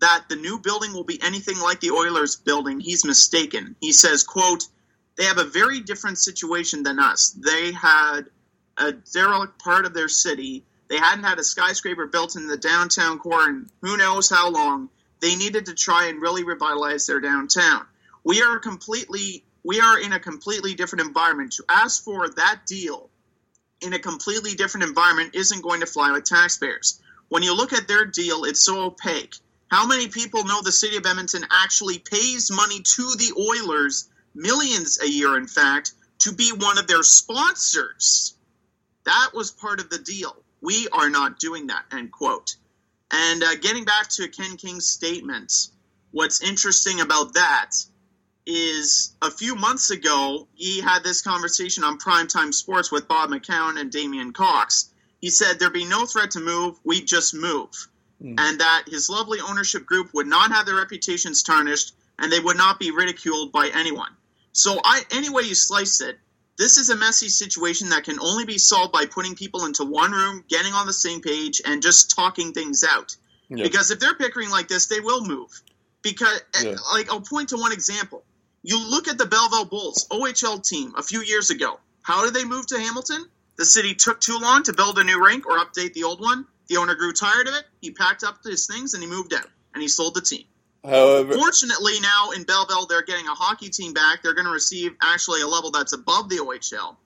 that the new building will be anything like the Oilers building, he's mistaken. He says, quote, they have a very different situation than us. They had a derelict part of their city. They hadn't had a skyscraper built in the downtown core in who knows how long. They needed to try and really revitalize their downtown. We are completely we are in a completely different environment. To ask for that deal in a completely different environment isn't going to fly with taxpayers. When you look at their deal, it's so opaque. How many people know the city of Edmonton actually pays money to the Oilers, millions a year, in fact, to be one of their sponsors? That was part of the deal. We are not doing that, end quote. And uh, getting back to Ken King's statement, what's interesting about that is a few months ago, he had this conversation on Primetime Sports with Bob McCown and Damien Cox. He said there'd be no threat to move, we'd just move. Mm. And that his lovely ownership group would not have their reputations tarnished and they would not be ridiculed by anyone. So, I, any way you slice it, this is a messy situation that can only be solved by putting people into one room, getting on the same page, and just talking things out. Yeah. Because if they're pickering like this, they will move. Because, Yeah. like, I'll point to one example. You look at the Belleville Bulls OHL team a few years ago. How did they move to Hamilton? The city took too long to build a new rink or update the old one. The owner grew tired of it. He packed up his things and he moved out and he sold the team. However, Fortunately, now in Belleville, they're getting a hockey team back. They're going to receive actually a level that's above the OHL.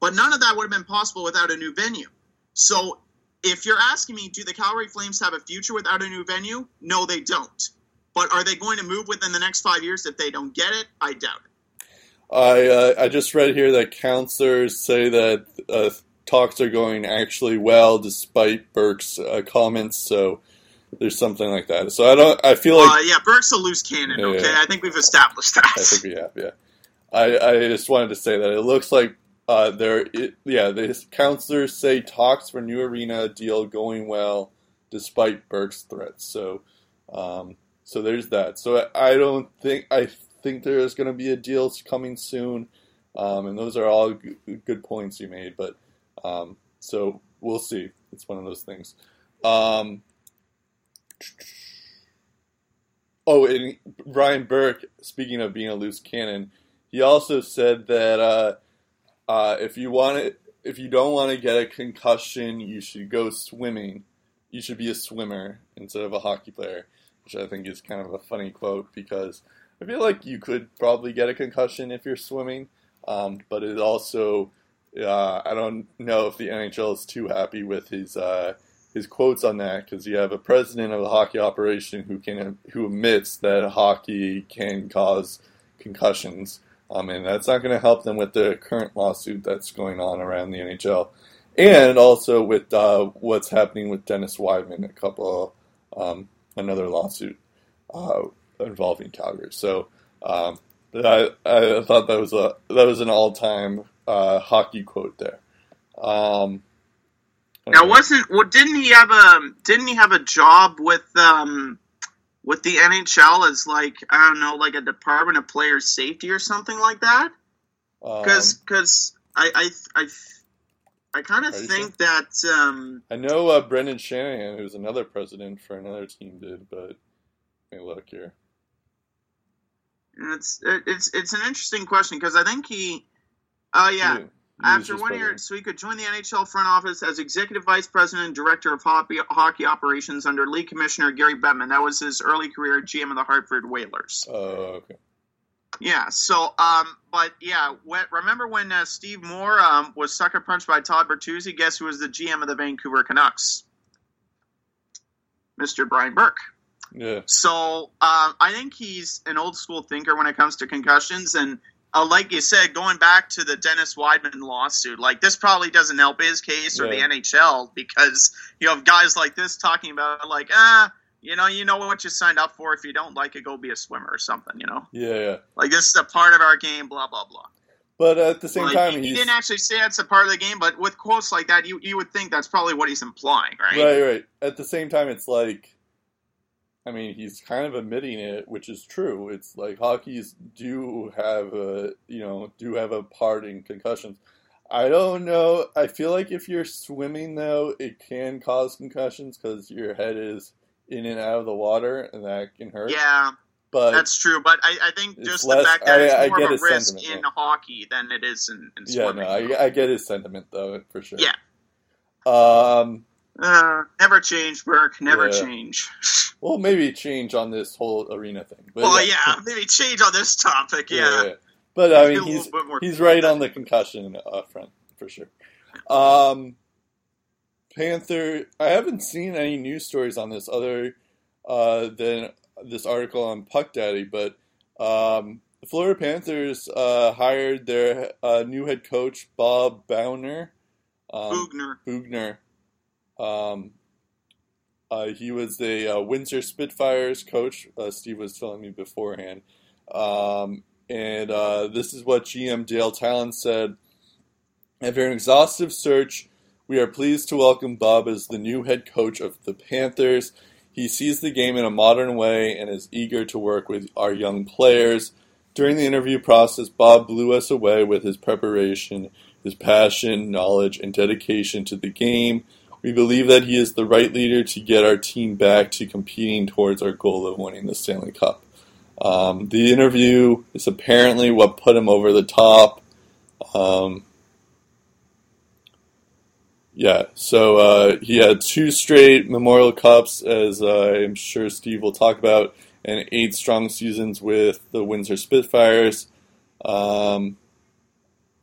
But none of that would have been possible without a new venue. So, if you're asking me, do the Calgary Flames have a future without a new venue? No, they don't. But are they going to move within the next five years if they don't get it? I doubt it. I uh, I just read here that counselors say that uh, talks are going actually well despite Burke's uh, comments. So there's something like that. So I don't. I feel like uh, yeah, Burke's a loose cannon. Okay, yeah. I think we've established that. I think we have. Yeah, I I just wanted to say that it looks like uh, there. It, yeah, the counselors say talks for new arena deal going well despite Burke's threats. So. Um, so there's that. So I I don't think I think there is going to be a deal coming soon, um, and those are all g- good points you made. But um, so we'll see. It's one of those things. Um, oh, and Brian Burke. Speaking of being a loose cannon, he also said that uh, uh, if you want to, if you don't want to get a concussion, you should go swimming. You should be a swimmer instead of a hockey player, which I think is kind of a funny quote because I feel like you could probably get a concussion if you're swimming, um, but it also uh, I don't know if the NHL is too happy with his uh, his quotes on that because you have a president of the hockey operation who can who admits that hockey can cause concussions, um, and that's not going to help them with the current lawsuit that's going on around the NHL, and also with uh, what's happening with Dennis Wideman, a couple um, another lawsuit uh, involving Calgary. So. Um, I, I thought that was a that was an all time uh, hockey quote there. Um, Now, wasn't well? Didn't he have a Didn't he have a job with um with the NHL as like I don't know, like a Department of Player Safety or something like that? um, Because I I I, I kind of think that um I know uh, Brendan Shanahan, who's another president for another team, did, but let me look here. it's it's it's an interesting question because I think he. Oh yeah. After one year, president. so he could join the NHL front office as executive vice president and director of hockey, hockey operations under league commissioner Gary Bettman. That was his early career GM of the Hartford Whalers. Oh, okay. Yeah. So, um, but yeah, when, remember when uh, Steve Moore um, was sucker punched by Todd Bertuzzi? Guess who was the GM of the Vancouver Canucks? Mr. Brian Burke. Yeah. So um, I think he's an old school thinker when it comes to concussions, and uh, like you said, going back to the Dennis Wideman lawsuit, like this probably doesn't help his case or Yeah. the NHL because you have guys like this talking about like ah. You know, you know what you signed up for. If you don't like it, go be a swimmer or something. You know, Yeah, yeah. like this is a part of our game. Blah blah blah. But at the same Like, time, he, didn't actually say that's a part of the game, but with quotes like that, you you would think that's probably what he's implying, right? right, right. At the same time, it's like, I mean, he's kind of admitting it, which is true. It's like hockeys do have a, you know, do have a part in concussions. I don't know. I feel like if you're swimming though, it can cause concussions because your head is in and out of the water, and that can hurt. Yeah, but that's true. But I, I think just less- the fact that I- it's more of a risk in yeah. hockey than it is in, in yeah, swimming. no, I, I get his sentiment though for sure. Yeah. Um. Uh, never change, Burke. Never Yeah. change. Well, maybe change on this whole arena thing. But well, yeah, maybe change on this topic. Yeah, But I mean, he's little bit more- he's right on the concussion uh, front for sure. Um, Panther. I haven't seen any news stories on this other uh, than this article on Puck Daddy, but um, the Florida Panthers uh, hired their uh, new head coach Bob Boughner. Um, Boughner. Boughner. Um, uh, he was the uh, Windsor Spitfires coach. Uh, Steve was telling me beforehand. Um, and uh, this is what GM Dale Tallon said. After an exhaustive search, we are pleased to welcome Bob as the new head coach of the Panthers. He sees the game in a modern way and is eager to work with our young players. During the interview process, Bob blew us away with his preparation, his passion, knowledge, and dedication to the game. We believe that he is the right leader to get our team back to competing towards our goal of winning the Stanley Cup. Um, the interview is apparently what put him over the top. Um, Yeah, so uh, he had two straight Memorial Cups, as uh, I'm sure Steve will talk about, and eight strong seasons with the Windsor Spitfires. Um,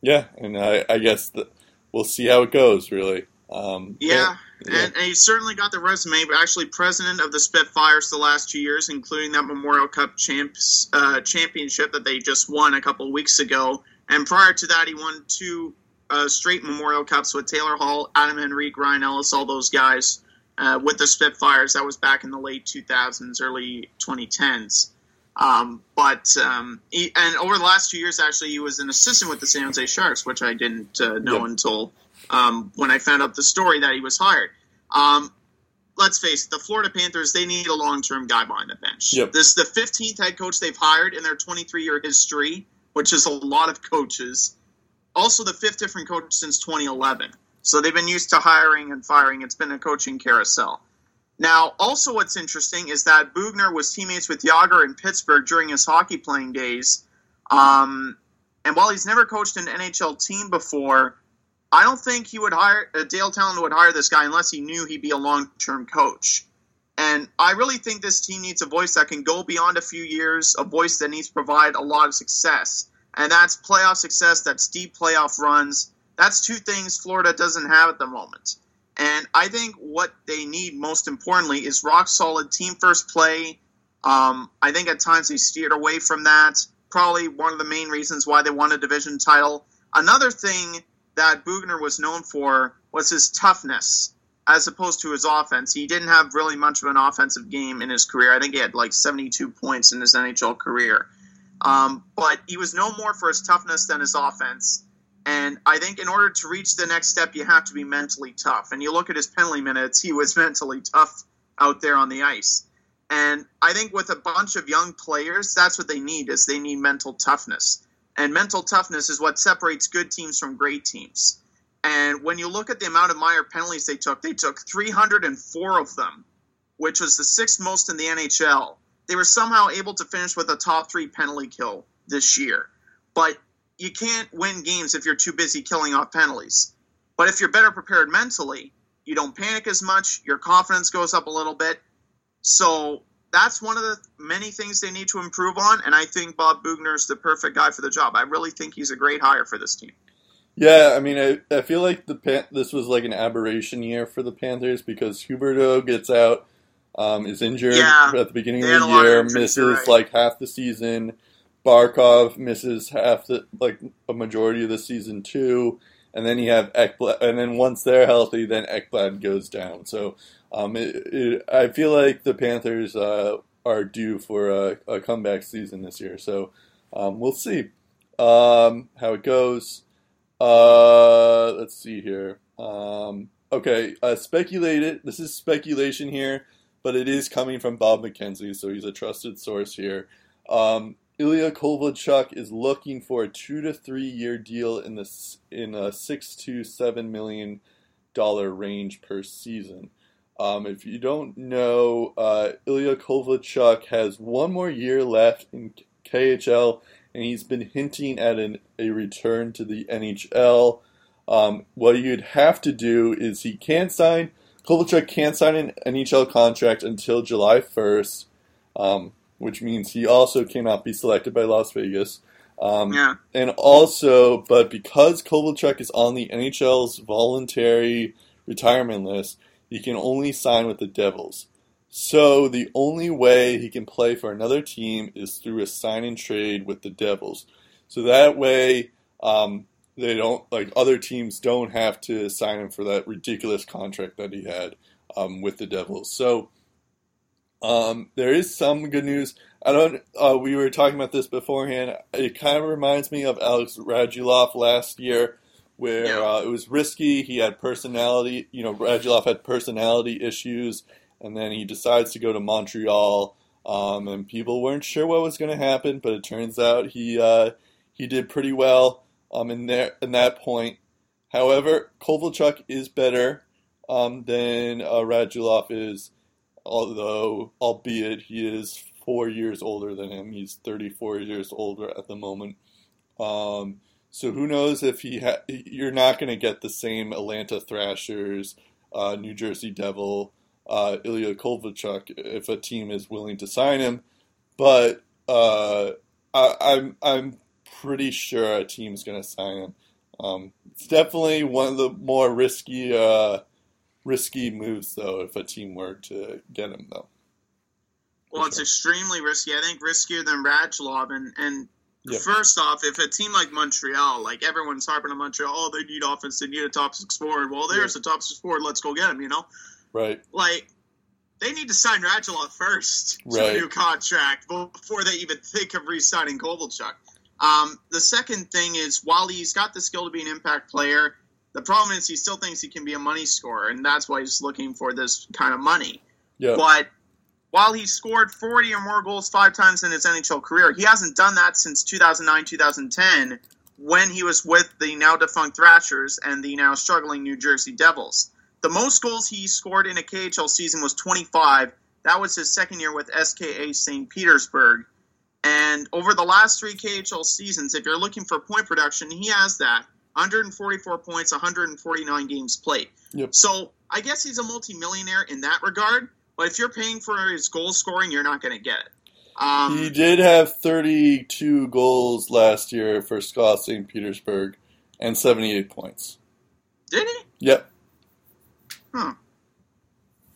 yeah, and I, I guess the, we'll see how it goes, really. Um, Yeah, but- yeah. and, and he's certainly got the resume. But actually, president of the Spitfires the last two years, including that Memorial Cup champs uh, championship that they just won a couple of weeks ago. And prior to that, he won two uh, straight Memorial Cups with Taylor Hall, Adam Henrique, Ryan Ellis, all those guys uh, with the Spitfires. That was back in the late 2000s, early 2010s. Um, but um, he, and over the last two years, actually, he was an assistant with the San Jose Sharks, which I didn't uh, know until um, when I found out the story that he was hired. Um, let's face it, the Florida Panthers they need a long term guy behind the bench. Yep. This is the 15th head coach they've hired in their 23 year history, which is a lot of coaches. Also, the fifth different coach since 2011. So they've been used to hiring and firing. It's been a coaching carousel. Now, also, what's interesting is that Boughner was teammates with Jagr in Pittsburgh during his hockey playing days. Um, and while he's never coached an NHL team before, I don't think he would hire uh, Dale Tallon would hire this guy unless he knew he'd be a long term coach. And I really think this team needs a voice that can go beyond a few years, a voice that needs to provide a lot of success. And that's playoff success, that's deep playoff runs. That's two things Florida doesn't have at the moment. And I think what they need most importantly is rock solid team first play. Um, I think at times they steered away from that. Probably one of the main reasons why they won a division title. Another thing that Boughner was known for was his toughness as opposed to his offense. He didn't have really much of an offensive game in his career. I think he had like 72 points in his NHL career. Um, but he was no more for his toughness than his offense. And I think in order to reach the next step, you have to be mentally tough. And you look at his penalty minutes, he was mentally tough out there on the ice. And I think with a bunch of young players, that's what they need is they need mental toughness. And mental toughness is what separates good teams from great teams. And when you look at the amount of minor penalties they took, they took 304 of them, which was the sixth most in the NHL. They were somehow able to finish with a top three penalty kill this year. But you can't win games if you're too busy killing off penalties. But if you're better prepared mentally, you don't panic as much, your confidence goes up a little bit. So that's one of the many things they need to improve on, and I think Bob Boughner is the perfect guy for the job. I really think he's a great hire for this team. Yeah, I mean, I, I feel like the Pan- this was like an aberration year for the Panthers because Huberdeau gets out, um, is injured Yeah, at the beginning of the lot of year, misses right. like half the season. Barkov misses half the like a majority of the season too, and then you have Ekblad, and then once they're healthy, then Ekblad goes down. So, um, it, it, I feel like the Panthers uh, are due for a, a comeback season this year. So, um, we'll see um, how it goes. Uh, let's see here. Um, okay, uh, speculated. This is speculation here, but it is coming from Bob McKenzie, so he's a trusted source here. Um, Ilya Kovalchuk is looking for a two to three year deal in the in a six to seven million dollar range per season. Um, if you don't know, uh, Ilya Kovalchuk has one more year left in KHL, and he's been hinting at an, a return to the NHL. Um, what you'd have to do is he can't sign. Kovalchuk can't sign an NHL contract until July 1st, um, which means he also cannot be selected by Las Vegas. Um, Yeah. and also, but because Kovalchuk is on the NHL's voluntary retirement list, he can only sign with the Devils. So the only way he can play for another team is through a sign and trade with the Devils. So that way, um, they don't like other teams don't have to sign him for that ridiculous contract that he had um, with the Devils. So um, there is some good news. I don't. Uh, we were talking about this beforehand. It kind of reminds me of Alex Radulov last year, where Yeah. uh, it was risky. He had personality. You know, Radulov had personality issues, and then he decides to go to Montreal. Um, and people weren't sure what was going to happen, but it turns out he uh, he did pretty well um, in there in that point. However, Kovalchuk is better um, than uh, Radulov is, although albeit he is four years older than him. He's 34 years older at the moment. Um, So who knows if he ha- you're not going to get the same Atlanta Thrashers, uh, New Jersey Devil, uh, Ilya Kovalchuk if a team is willing to sign him. But uh, I, I'm I'm pretty sure a team's going to sign him. Um, it's definitely one of the more risky uh, risky moves, though, if a team were to get him, though. Well, it's extremely risky. I think riskier than Radulov. And, and Yep. first off, if a team like Montreal, like everyone's harping on Montreal, oh, they need offense, they need a top six forward. Well, there's a top six forward. Let's go get him, you know? Right. Like, they need to sign Radulov first to Right. a new contract before they even think of re-signing Kovalchuk. Um, the second thing is, while he's got the skill to be an impact player, the problem is he still thinks he can be a money scorer, and that's why he's looking for this kind of money. Yeah. But while he scored 40 or more goals five times in his NHL career, he hasn't done that since 2009 2010 when he was with the now defunct Thrashers and the now struggling New Jersey Devils. The most goals he scored in a KHL season was 25. That was his second year with SKA St. Petersburg. And over the last three KHL seasons, if you're looking for point production, he has that 144 points, 149 games played. Yep. So I guess he's a multimillionaire in that regard. But if you're paying for his goal scoring, you're not going to get it. Um, He did have 32 goals last year for SKA St. Petersburg and 78 points. did he? Yep.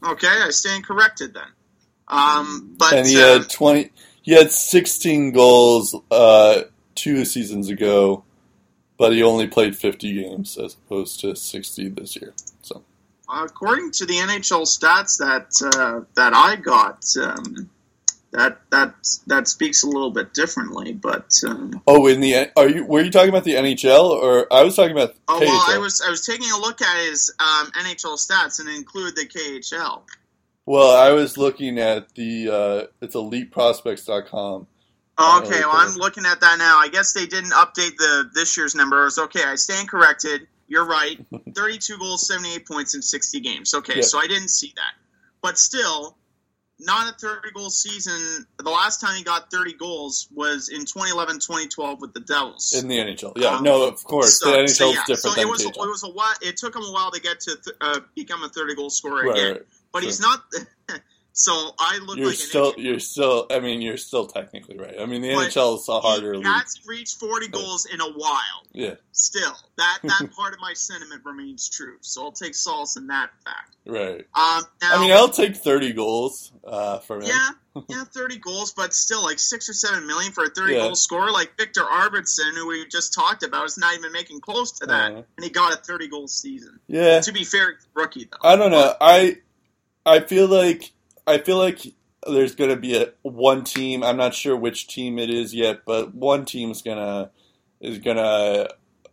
Okay, I stand corrected then. Um, but and he uh, had 20 he had 16 goals uh, two seasons ago, but he only played 50 games as opposed to 60 this year. According to the NHL stats that uh, that I got, um, that that that speaks a little bit differently. But um, oh, in the are you were you talking about the NHL or I was talking about oh well, I was I was taking a look at his um, NHL stats and include the KHL. Well, I was looking at the uh, it's eliteprospects.com. Oh, okay, well. I'm looking at that now. I guess they didn't update the this year's numbers. Okay, I stand corrected. You're right. 32 goals, 78 points in 60 games. Okay, so I didn't see that. But still, not a 30 goal season. The last time he got 30 goals was in 2011 2012 with the Devils. In the NHL, yeah, Um, no, of course, So- the NHL so, is yeah, different so than it was, KHL. it was a while. It took him a while to get to th- uh, become a 30 goal scorer right, again. right. But he's not. so I look You're like still, you're still. I mean, you're still technically right. I mean, the But NHL is a harder he league. hasn't reached 40 goals in a while. Yeah, Still, that that part of my sentiment remains true. So I'll take solace in that fact. right. Um, now, I mean, I'll take 30 goals uh, from him. yeah, yeah, 30 goals, but still, like six or seven million for a 30 Yeah. goal scorer, like Viktor Arvidsson, who we just talked about, is not even making close to that, Uh-huh. and he got a 30 goal season. Yeah, To be fair, rookie though. I don't know. I I feel like I feel like there's gonna be a one team. I'm not sure which team it is yet, but one team's gonna is gonna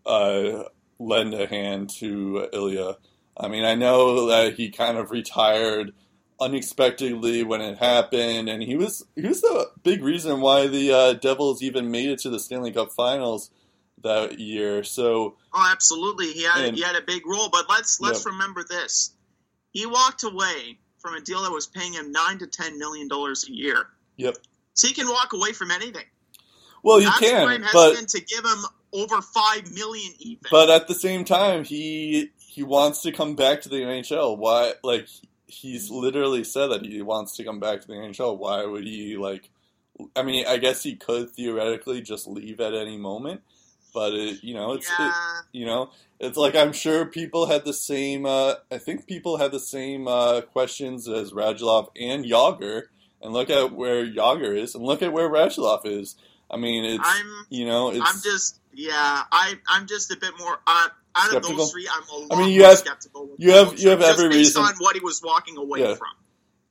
uh, lend a hand to Ilya. I mean, I know that he kind of retired unexpectedly when it happened, and he was he was the big reason why the uh, Devils even made it to the Stanley Cup Finals that year. So Oh, absolutely. He had And- he had a big role, but let's let's Yep. remember this: he walked away from a deal that was paying him nine to ten million dollars a year. Yep. So he can walk away from anything. well, you That's why I'm can, but to give him over five million even. But at the same time, he he wants to come back to the NHL. Why? Like he's literally said that he wants to come back to the NHL. Why would he like? I mean, I guess he could theoretically just leave at any moment, but it, you know, it's it, you know, it's like I'm sure people had the same. Uh, I think people had the same uh, questions as Radulov and Jagr, and look at where Jagr is, and look at where Radulov is. I mean, it's I'm you know, it's I'm just yeah I I'm just a bit more uh, out of Skeptical? those three. I'm a lot I mean, you more have- skeptical. With you have- you have every based reason- on what he was walking away Yeah. from.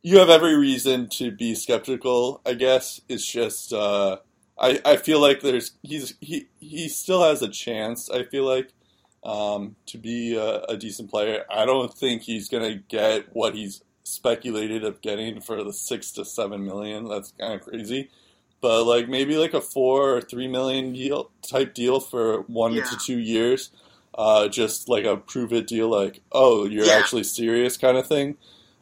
you have every reason to be skeptical. I guess it's just uh, I I feel like there's he's he he still has a chance. I feel like um, to be a, a decent player. I don't think he's gonna get what he's speculated of getting for the six to seven million. That's kind of crazy. But like maybe like a four or three million deal type deal for one Yeah. to two years, uh, just like a prove it deal, like oh you're Yeah. actually serious kind of thing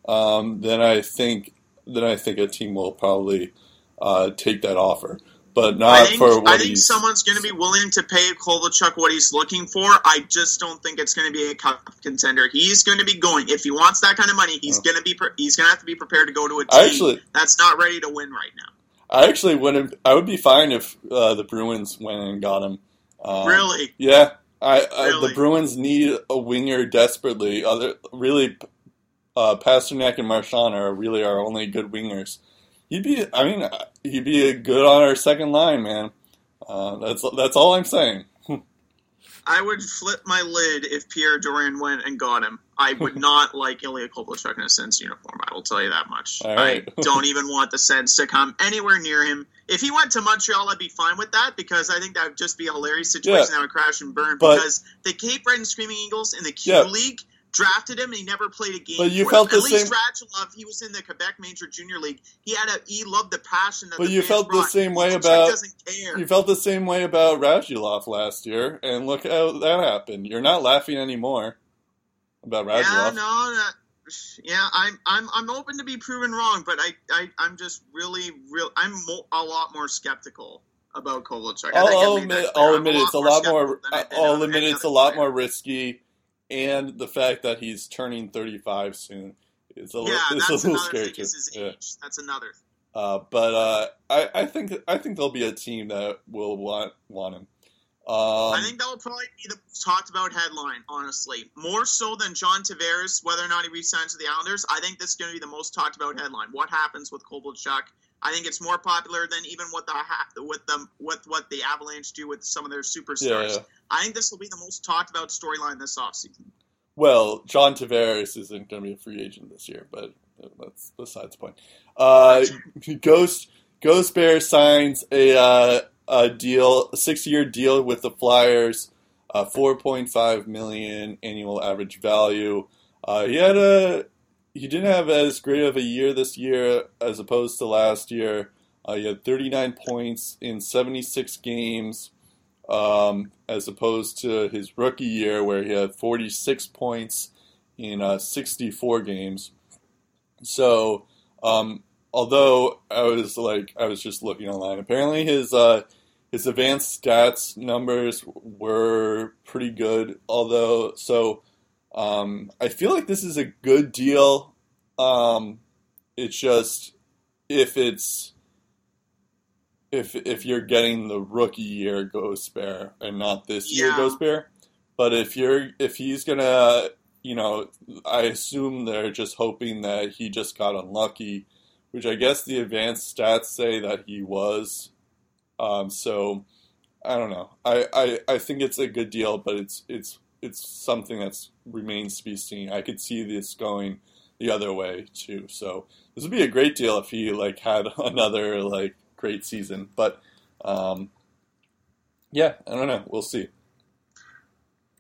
um, then I think then I think a team will probably uh, take that offer. But not I think, for what I think someone's going to be willing to pay Kovalchuk what he's looking for. I just don't think it's going to be a cup contender. He's going to be going if he wants that kind of money. He's Oh. going to be pre- he's going to have to be prepared to go to a team actually, that's not ready to win right now. I actually wouldn't. I would be fine if uh, the Bruins went and got him. Um, really, Yeah, I, I Really? the Bruins need a winger desperately. Other really, uh, Pastrnak and Marchand are really our only good wingers. He'd be, I mean, uh, he'd be a good on our second line, man. Uh, that's that's all I'm saying. I would flip my lid if Pierre Dorion went and got him. I would not like Ilya Kovalchuk in a Sens uniform. I will tell you that much. Right. I don't even want the Sens to come anywhere near him. If he went to Montreal, I'd be fine with that because I think that would just be a hilarious situation Yeah. that would crash and burn. But- because the Cape Breton Screaming Eagles in the Q Yeah. League drafted him and he never played a game. But you felt the At least same- Radulov, he was in the Quebec Major Junior League. He had a he loved the passion that. But you felt the same way Kovalchuk about- Doesn't care. You felt the same way about Radulov last year, and look how that happened. You're not laughing anymore about Yeah, Radulov. no, yeah, I'm I'm I'm open to be proven wrong, but I, I I'm just really real. I'm mo- a lot more skeptical about Kovalchuk. I'll, I'll admit. I'll admit it's a lot more. I'll admit it's a lot more risky, and the fact that he's turning 35 soon is a, Yeah, li- it's that's a little scary too. Yeah. age? That's another. thing. Uh, but uh, I, I think I think there'll be a team that will want want him. Um, I think that will probably be the talked about headline. Honestly, more so than John Tavares, whether or not he resigns to the Islanders. I think this is going to be the most talked about headline. What happens with Kovalchuk? I think it's more popular than even what the with them with what the Avalanche do with some of their superstars. yeah. I think this will be the most talked about storyline this offseason. Well, John Tavares isn't going to be a free agent this year, but that's besides the point. Uh, Ghost Ghost Bear signs a uh, a deal, a six year deal with the Flyers, uh, four point five million annual average value. Uh, he had a he didn't have as great of a year this year as opposed to last year. Uh, he had 39 points in 76 games um, as opposed to his rookie year where he had 46 points in uh, 64 games. So, um, although I was like, I was just looking online, apparently his uh, his advanced stats numbers were pretty good. Although, so um, I feel like this is a good deal. Um, it's just if it's if if you're getting the rookie year Ghost Bear and not this year Yeah. Ghost Bear. But if you're if he's gonna you know, I assume they're just hoping that he just got unlucky, which I guess the advanced stats say that he was. Um, so I don't know. I, I, I think it's a good deal, but it's it's it's something that's remains to be seen. I could see this going the other way too. So this would be a great deal if he like had another like great season. But um, yeah, I don't know. We'll see.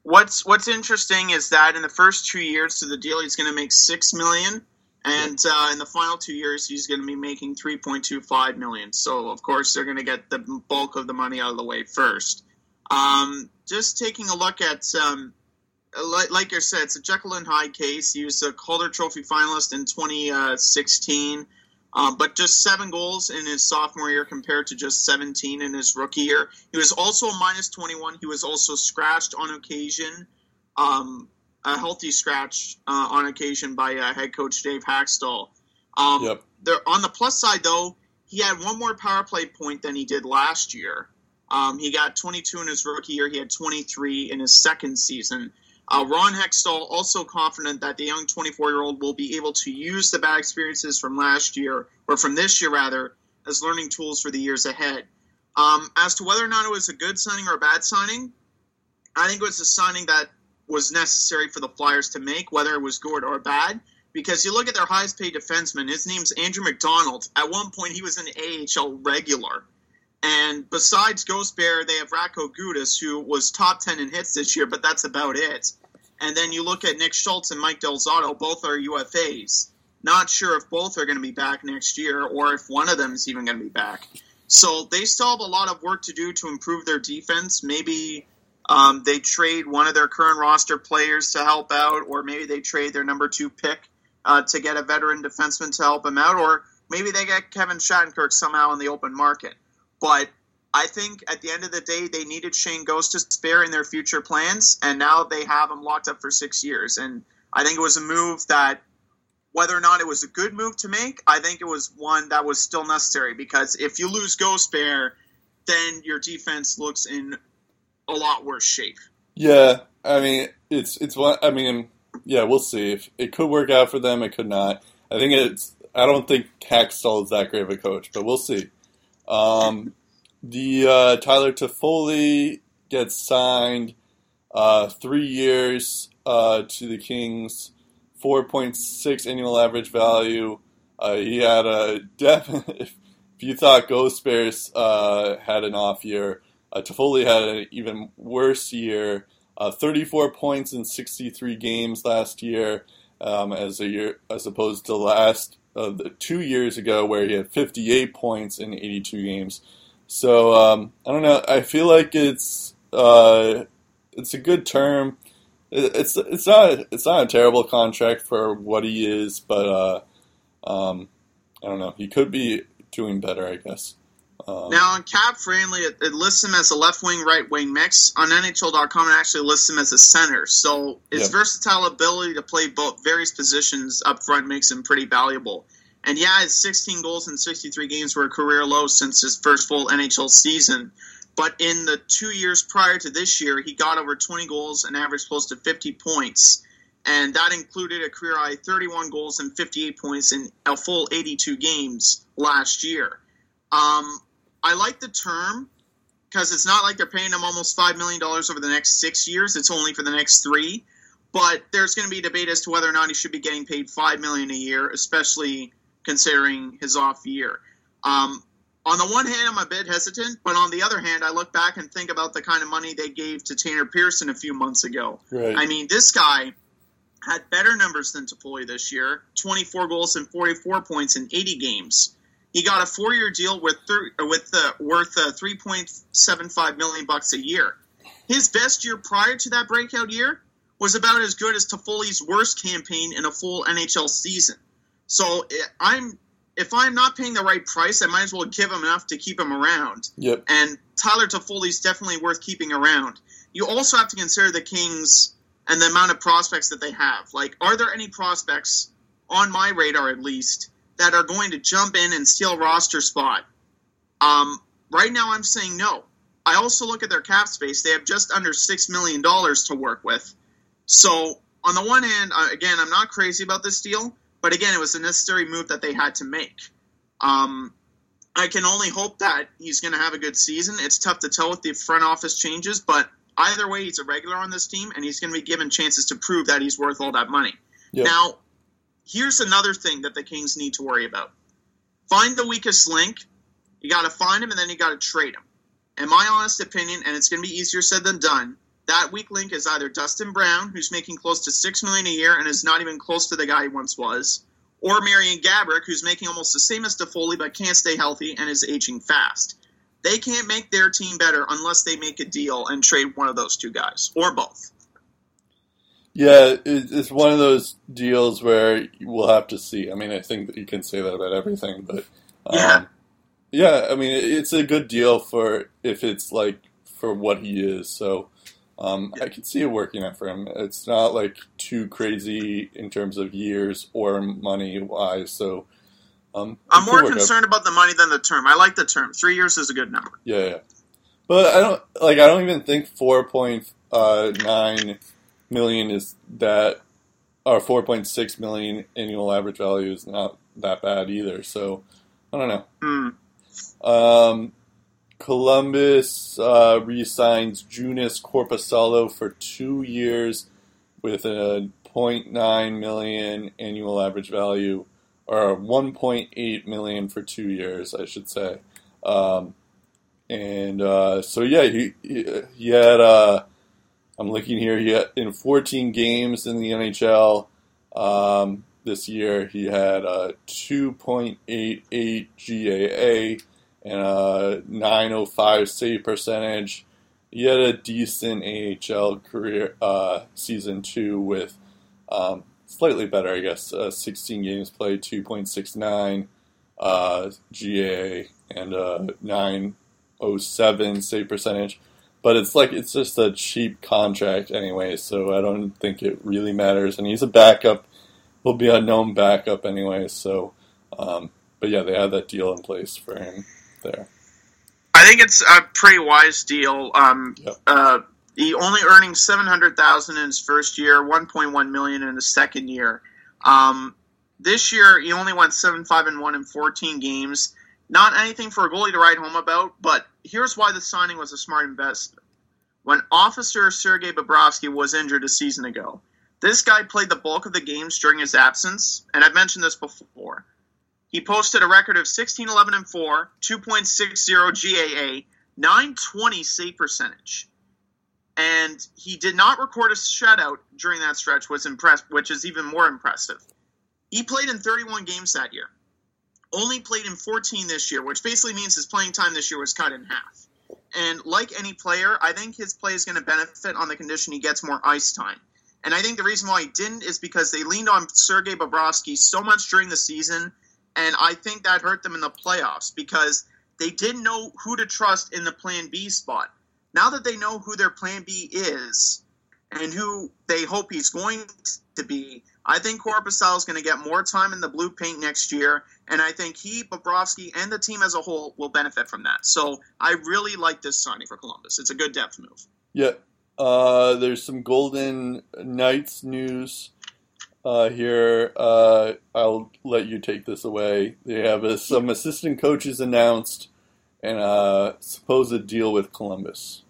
What's What's interesting is that in the first two years to the deal, he's going to make six million, and uh, in the final two years, he's going to be making three point two five million. So of course, they're going to get the bulk of the money out of the way first. Um, just taking a look at, um, like, like I said, it's a Jekyll and Hyde case. He was a Calder Trophy finalist in 2016, um, but just seven goals in his sophomore year compared to just 17 in his rookie year. He was also a minus 21. He was also scratched on occasion, um, a healthy scratch uh, on occasion by uh, head coach Dave Hakstol. Um, Yep. there, on the plus side, though, he had one more power play point than he did last year. Um, he got 22 in his rookie year. He had 23 in his second season. Uh, Ron Hextall also confident that the young 24 year old will be able to use the bad experiences from last year, or from this year rather, as learning tools for the years ahead. Um, as to whether or not it was a good signing or a bad signing, I think it was a signing that was necessary for the Flyers to make, whether it was good or bad. Because you look at their highest paid defenseman, his name's Andrew MacDonald. At one point, he was an AHL regular. And besides Ghost Bear, they have Radko Gudas, who was top 10 in hits this year, but that's about it. And then you look at Nick Schultz and Mike Del Zotto, both are UFAs. Not sure if both are going to be back next year or if one of them is even going to be back. So they still have a lot of work to do to improve their defense. Maybe um, they trade one of their current roster players to help out, or maybe they trade their number two pick uh, to get a veteran defenseman to help them out, or maybe they get Kevin Shattenkirk somehow in the open market. But I think at the end of the day, they needed Shayne Gostisbehere in their future plans, and now they have him locked up for six years. And I think it was a move that, whether or not it was a good move to make, I think it was one that was still necessary because if you lose Ghost Bear, then your defense looks in a lot worse shape. Yeah, I mean, it's it's one. I mean, yeah, we'll see. If it could work out for them, it could not. I think it's. I don't think Hakstol is that great of a coach, but we'll see. Um, the uh, Tyler Toffoli gets signed uh, three years uh, to the Kings, four point six annual average value. Uh, he had a definite. If, you thought Ghost Bears uh, had an off year, uh, Toffoli had an even worse year. Uh, 34 points in 63 games last year, um, as a year as opposed to last uh, two years ago where he had 58 points in 82 games. So um, I don't know. I feel like it's uh, it's a good term. It's it's not it's not a terrible contract for what he is, but uh, um, I don't know. He could be doing better, I guess. Um, now on Cap Friendly, it, it, lists him as a left wing, right wing mix. On NHL.com, it actually lists him as a center. So his yep. versatile ability to play both various positions up front makes him pretty valuable. And yeah, his 16 goals in 63 games were a career low since his first full NHL season. But in the two years prior to this year, he got over 20 goals and averaged close to 50 points. And that included a career high 31 goals and 58 points in a full 82 games last year. Um, I like the term because it's not like they're paying him almost $5 million over the next six years. It's only for the next three. But there's going to be debate as to whether or not he should be getting paid 5 million a year, especially considering his off year. Um, on the one hand, I'm a bit hesitant, but on the other hand, I look back and think about the kind of money they gave to Tanner Pearson a few months ago. Right. I mean, this guy had better numbers than Toffoli this year 24 goals and 44 points in 80 games. He got a four-year deal with thir- with uh, worth uh, 3.75 million bucks a year. His best year prior to that breakout year was about as good as Toffoli's worst campaign in a full NHL season. So I'm if I'm not paying the right price, I might as well give him enough to keep him around. Yep. And Tyler Toffoli's definitely worth keeping around. You also have to consider the Kings and the amount of prospects that they have. Like, are there any prospects on my radar at least that are going to jump in and steal roster spot? Um, right now, I'm saying no. I also look at their cap space; they have just under six million dollars to work with. So, on the one hand, again, I'm not crazy about this deal. But again, it was a necessary move that they had to make. Um, I can only hope that he's going to have a good season. It's tough to tell with the front office changes, but either way, he's a regular on this team, and he's going to be given chances to prove that he's worth all that money. Yep. Now, here's another thing that the Kings need to worry about: find the weakest link. You got to find him, and then you got to trade him. In my honest opinion, and it's going to be easier said than done, that weak link is either Dustin Brown, who's making close to six million a year and is not even close to the guy he once was, or Marian Gaborik, who's making almost the same as Toffoli but can't stay healthy and is aging fast. They can't make their team better unless they make a deal and trade one of those two guys or both. Yeah, it's one of those deals where we'll have to see. I mean, I think that you can say that about everything, but um, yeah, yeah. I mean, it's a good deal for if it's like for what he is. So um, I can see it working out for him. It's not like too crazy in terms of years or money wise. So um, I'm more concerned out. about the money than the term. I like the term. Three years is a good number. Yeah, yeah. But I don't like. I don't even think four point uh, nine million is that, or four point six million annual average value is not that bad either. So I don't know. Mm. Um, Columbus uh, re-signs Joonas Korpisalo for two years with a 0.9 million annual average value, or 1.8 million for two years, I should say. Um, and uh, so yeah, he he, he had. Uh, I'm looking here. He had, in 14 games in the NHL um, this year, he had a 2.88 GAA and a 905 save percentage. He had a decent AHL career uh, season two with um, slightly better, I guess. Uh, 16 games played, 2.69 uh, and uh, nine .07 save percentage, but it's like it's just a cheap contract anyway, so I don't think it really matters. And he's a backup; he'll be a known backup anyway. So, um, but yeah, they have that deal in place for him there. I think it's a pretty wise deal. Um, Yep. uh, he only earning seven hundred thousand in his first year, one point one million in the second year. Um, this year, he only went seven five and one in fourteen games. Not anything for a goalie to write home about, but here's why the signing was a smart investment. When Officer Sergei Bobrovsky was injured a season ago, this guy played the bulk of the games during his absence, and I've mentioned this before. He posted a record of 16 11 and 4, 2.60 GAA, 920 save percentage. And he did not record a shutout during that stretch, was impressed, which is even more impressive. He played in 31 games that year. Only played in 14 this year, which basically means his playing time this year was cut in half. And like any player, I think his play is going to benefit on the condition he gets more ice time. And I think the reason why he didn't is because they leaned on Sergei Bobrovsky so much during the season, and I think that hurt them in the playoffs because they didn't know who to trust in the Plan B spot. Now that they know who their Plan B is and who they hope he's going to be, I think Korpisalo is going to get more time in the blue paint next year, and I think he, Bobrovsky, and the team as a whole will benefit from that. So I really like this signing for Columbus. It's a good depth move. Yeah. Uh, there's some Golden Knights news uh, here. Uh, I'll let you take this away. They have uh, some assistant coaches announced and a supposed deal with Columbus.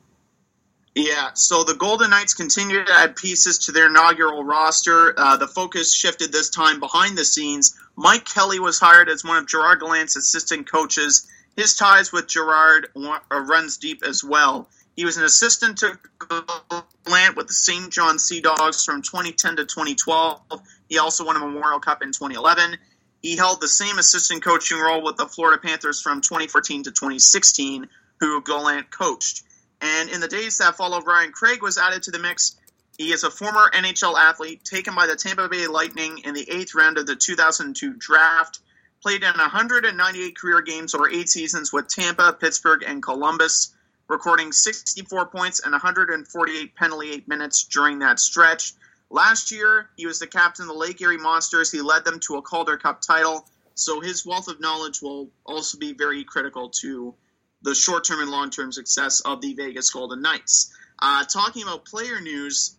Yeah, so the Golden Knights continue to add pieces to their inaugural roster. Uh, the focus shifted this time behind the scenes. Mike Kelly was hired as one of Gerard Gallant's assistant coaches. His ties with Gerard uh, runs deep as well. He was an assistant to Gallant with the St. John Sea Dogs from 2010 to 2012. He also won a Memorial Cup in 2011. He held the same assistant coaching role with the Florida Panthers from 2014 to 2016, who Gallant coached. And in the days that followed, Ryan Craig was added to the mix. He is a former NHL athlete taken by the Tampa Bay Lightning in the eighth round of the 2002 draft. Played in 198 career games over eight seasons with Tampa, Pittsburgh, and Columbus, recording 64 points and 148 penalty eight minutes during that stretch. Last year, he was the captain of the Lake Erie Monsters. He led them to a Calder Cup title, so his wealth of knowledge will also be very critical to the short term and long term success of the Vegas Golden Knights. Uh, talking about player news,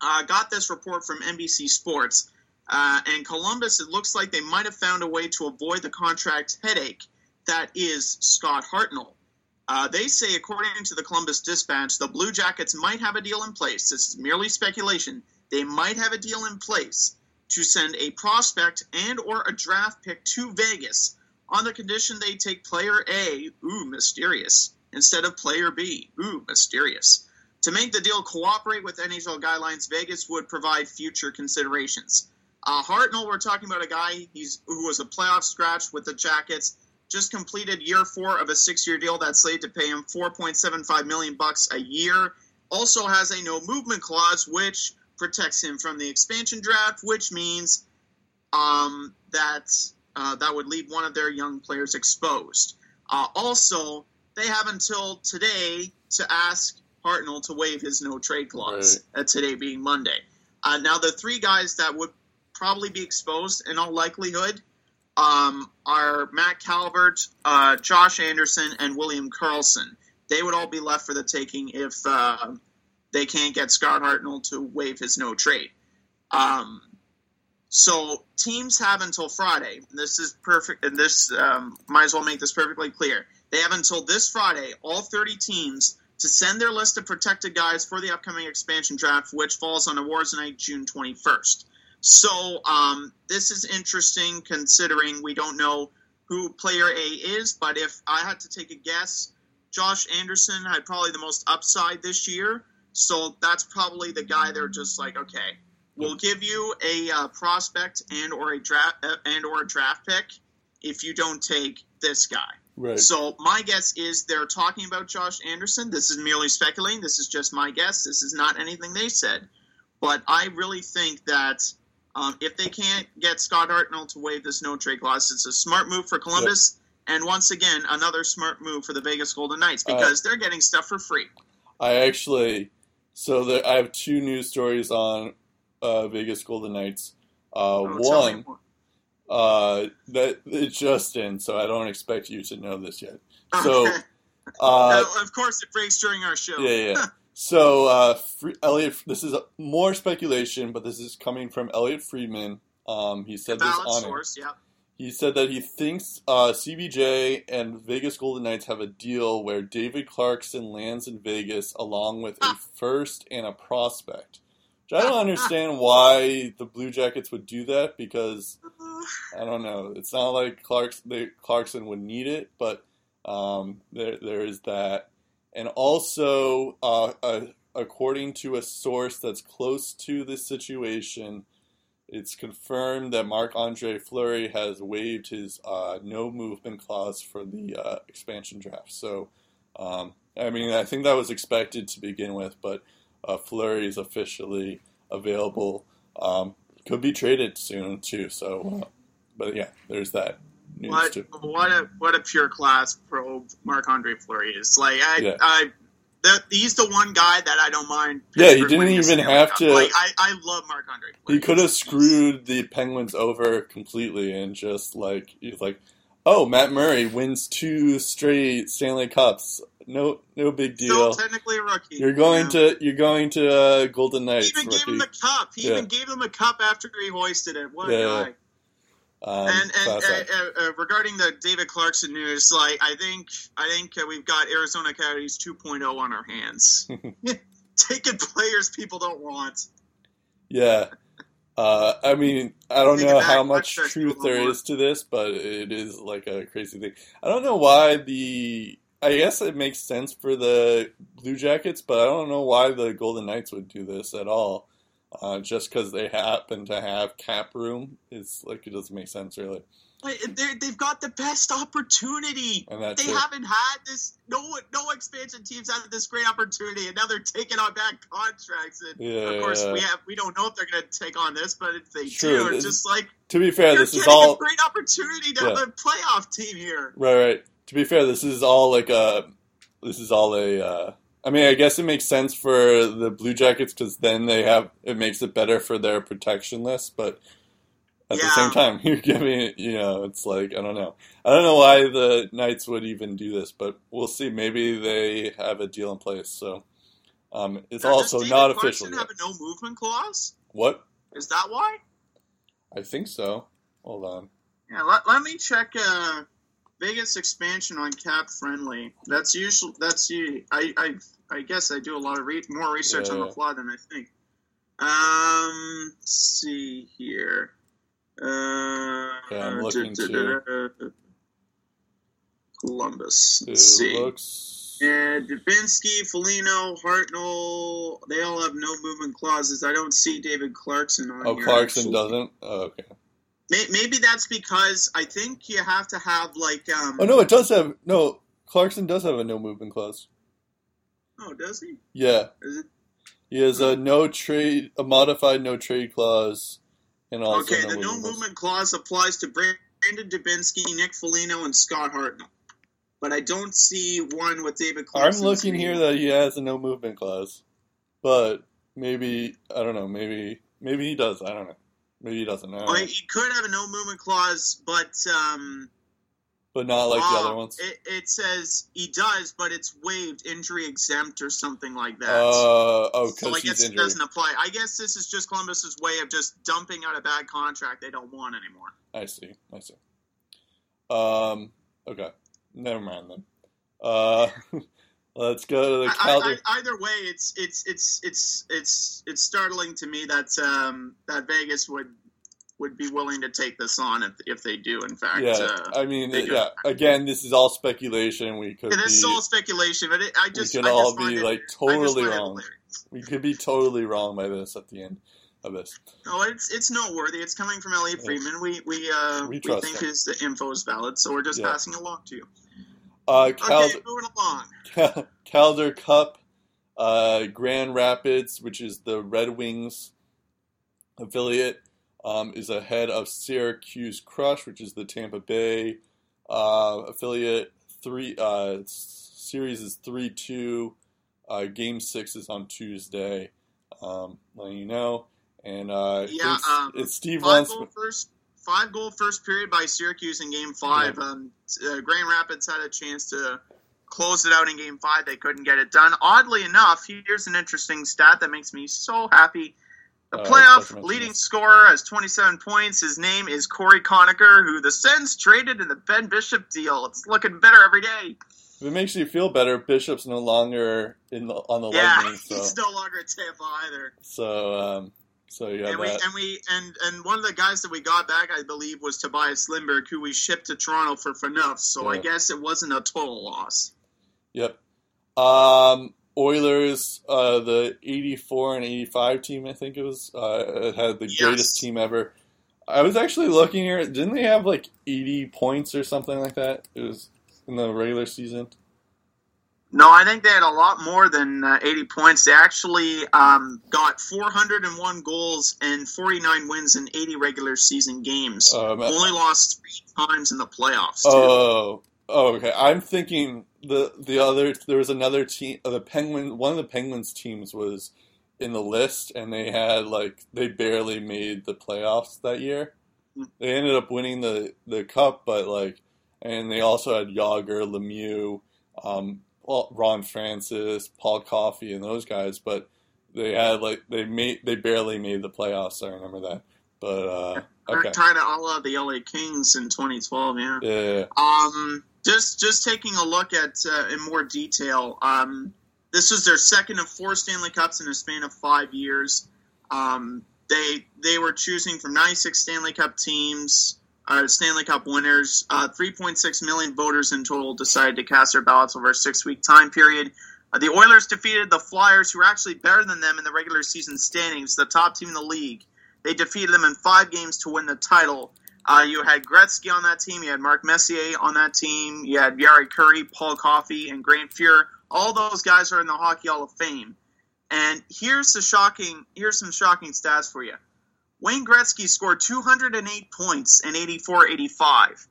I uh, got this report from NBC Sports. Uh, and Columbus, it looks like they might have found a way to avoid the contract headache that is Scott Hartnell. Uh, they say, according to the Columbus Dispatch, the Blue Jackets might have a deal in place. This is merely speculation. They might have a deal in place to send a prospect and or a draft pick to Vegas on the condition they take player A, ooh, mysterious, instead of player B, ooh, mysterious. To make the deal cooperate with NHL guidelines, Vegas would provide future considerations. Uh, Hartnell, we're talking about a guy who was a playoff scratch with the Jackets, just completed year four of a six-year deal that's slated to pay him 4.75 million bucks a year. Also has a no movement clause, which protects him from the expansion draft, which means um, that uh, that would leave one of their young players exposed. Uh, also, they have until today to ask Hartnell to waive his no trade clause. Uh, today being Monday. Uh, now, the three guys that would probably be exposed in all likelihood um, are Matt Calvert, uh, Josh Anderson, and William Karlsson. They would all be left for the taking if uh, they can't get Scott Hartnell to waive his no trade. Um, so teams have until Friday. This is perfect, and this um, might as well make this perfectly clear. They have until this Friday, all 30 teams, to send their list of protected guys for the upcoming expansion draft, which falls on awards night, June 21st. So um, this is interesting considering we don't know who player A is, but if I had to take a guess, Josh Anderson had probably the most upside this year. So that's probably the guy they're just like, okay, we'll give you a uh, prospect and or a draft uh, and or a draft pick if you don't take this guy. Right. So my guess is they're talking about Josh Anderson. This is merely speculating. This is just my guess. This is not anything they said. But I really think that um, if they can't get Scott Hartnell to waive this no trade clause, it's a smart move for Columbus. And once again, another smart move for the Vegas Golden Knights Uh, because they're getting stuff for free. I actually, so there, I have two news stories on uh, Vegas Golden Knights. Uh, Oh, one, uh, that it just in, so I don't expect you to know this yet. So, uh, of course, it breaks during our show. yeah, yeah. So, uh, Fre- Elliotte, this is more speculation, but this is coming from Elliotte Friedman. Um, he said this on it. source, yeah. He said that he thinks uh, CBJ and Vegas Golden Knights have a deal where David Clarkson lands in Vegas along with a first and a prospect. Which I don't understand why the Blue Jackets would do that because I don't know. It's not like Clarkson, Clarkson would need it, but um, there there is that. And also, uh, uh, according to a source that's close to this situation, it's confirmed that Marc Andre Fleury has waived his uh, no movement clause for the uh, expansion draft. So, um, I mean, I think that was expected to begin with, but uh, Fleury is officially available. Um, could be traded soon too. So, uh, but yeah, there's that news What too. what a what a pure class pro Marc Andre Fleury is. Like I Yeah. I that he's the one guy that I don't mind. Yeah, he didn't even have to- Like I, I love Marc Andre. He could have screwed the Penguins over completely and just like he's like, oh, Matt Murray wins two straight Stanley Cups. No, no big Still deal. technically a rookie. You're going know? to you're going to uh, Golden Knights. He even gave him rookie. the cup. He Yeah. even gave him a cup after he hoisted it. What a Yeah. guy! Um, and and uh, uh, regarding the David Clarkson news, like I think I think uh, we've got Arizona Coyotes 2.0 on our hands. Taking players people don't want. yeah. Uh, I mean, I don't know how much truth there is to this, but it is like a crazy thing. I don't know why the. I guess it makes sense for the Blue Jackets, but I don't know why the Golden Knights would do this at all. Uh, just because they happen to have cap room, it's like it doesn't make sense really. They've got the best opportunity. And that's They it. haven't had this. No, no expansion teams had this great opportunity, and now they're taking on bad contracts. And Yeah, of course, yeah. we have we don't know if they're going to take on this, but if they True, do, it's just like To be fair, this is all a great opportunity to Yeah. have a playoff team here. Right, right. To be fair, this is all like a. This is all a. Uh, I mean, I guess it makes sense for the Blue Jackets because then they have it makes it better for their protection list. But at the same time, you're giving it. You know, it's like I don't know. I don't know why the Knights would even do this, but we'll see. Maybe they have a deal in place. So um, it's Now, also not official. Have a no movement clause? What? Is that why? I think so. Hold on. Yeah, let, let me check uh, Vegas expansion on Cap Friendly. That's usually that's you. I, I I guess I do a lot of re- more research on the fly than I think. Um, let's see here. Uh, Yeah, I'm looking to. Columbus. Let's see. looks. Yeah, Dubinsky, Foligno, Hartnell, they all have no movement clauses. I don't see David Clarkson on Oh, here. Oh, Clarkson actually. doesn't. Oh, okay. May- Maybe that's because I think you have to have like um. Oh no, it does have no. Clarkson does have a no movement clause. Oh, does he? Yeah, Is it? he has a no trade, a modified no trade clause, and also okay, no the no movement clause. clause applies to Brandon Dubinsky, Nick Foligno, and Scott Hartnell. But I don't see one with David Clarkson. I'm looking here that he has a no movement clause, but maybe I don't know. Maybe maybe he does. I don't know. Maybe he doesn't. I don't Well, know. he could have a no movement clause, but um, But not like the ah, other ones. It, it says he does, but it's waived, injury exempt, or something like that. Uh, oh, so I because guess he's it doesn't apply. I guess this is just Columbus's way of just dumping out a bad contract they don't want anymore. I see. I see. Um. Okay. Never mind then. Uh, let's go to the Calder. I, I, either way, it's it's it's it's it's it's startling to me that um, that Vegas would would be willing to take this on if, if they do, in fact. yeah, Uh, I mean, yeah. Again, this is all speculation. We could it be, is all speculation, but it, I just could I all just be, it- like, totally wrong. we could be totally wrong by this at the end of this. No, it's it's noteworthy. It's coming from Elliotte. Friedman. We we uh, We we, think him. his info is valid, so we're just Yeah. passing along to you. Uh, Calder, Okay, moving along. Calder Cup, uh, Grand Rapids, which is the Red Wings affiliate, um, is ahead of Syracuse Crunch, which is the Tampa Bay uh, affiliate three uh, series is three two. Uh, game six is on Tuesday. Um, letting you know, and uh, Yeah, it's, um, it's Steve Lunsford. first, five goal first period by Syracuse in Game Five. Um, uh, Grand Rapids had a chance to close it out in Game Five. They couldn't get it done. Oddly enough, here's an interesting stat that makes me so happy. The about playoff leading scorer has 27 points. His name is Cory Conacher, who the Sens traded in the Ben Bishop deal. It's looking better every day. If it makes you feel better, Bishop's no longer in the, on the yeah, Lightning, so he's no longer at Tampa either. so um, so have and we and we and and one of the guys that we got back, I believe, was Tobias Lindberg, who we shipped to Toronto for Phaneuf. So I guess it wasn't a total loss. Yep. Um, Oilers, uh, the 84 and 85 team, I think it was, uh, had the Yes. greatest team ever. I was actually looking here. Didn't they have like 80 points or something like that? It was in the regular season. No, I think they had a lot more than uh, 80 points. They actually um, got 401 goals and 49 wins in 80 regular season games. Um, Only lost three times in the playoffs. Too. Oh, oh, okay. I'm thinking the the other there was another team. Uh, the Penguin, one of the Penguins teams was in the list, and they had like they barely made the playoffs that year. They ended up winning the the cup, but like, and they also had Jagr, Lemieux, um, Ron Francis, Paul Coffey, and those guys, but they had like they made they barely made the playoffs. I remember that, but uh, okay, Kind of all of the LA Kings in 2012, yeah. yeah. Um, just just taking a look at uh, in more detail. Um, this was their second of four Stanley Cups in a span of five years. Um, they they were choosing from 96 Stanley Cup teams, uh, Stanley Cup winners. Uh, 3.6 million voters in total decided to cast their ballots over a six week time period. Uh, the Oilers defeated the Flyers, who were actually better than them in the regular season standings, the top team in the league. They defeated them in five games to win the title. Uh, you had Gretzky on that team. You had Mark Messier on that team. You had Jari Kurri, Paul Coffey, and Grant Fuhr. All those guys are in the Hockey Hall of Fame. And here's the shocking. Here's some shocking stats for you. Wayne Gretzky scored 208 points in 84-85,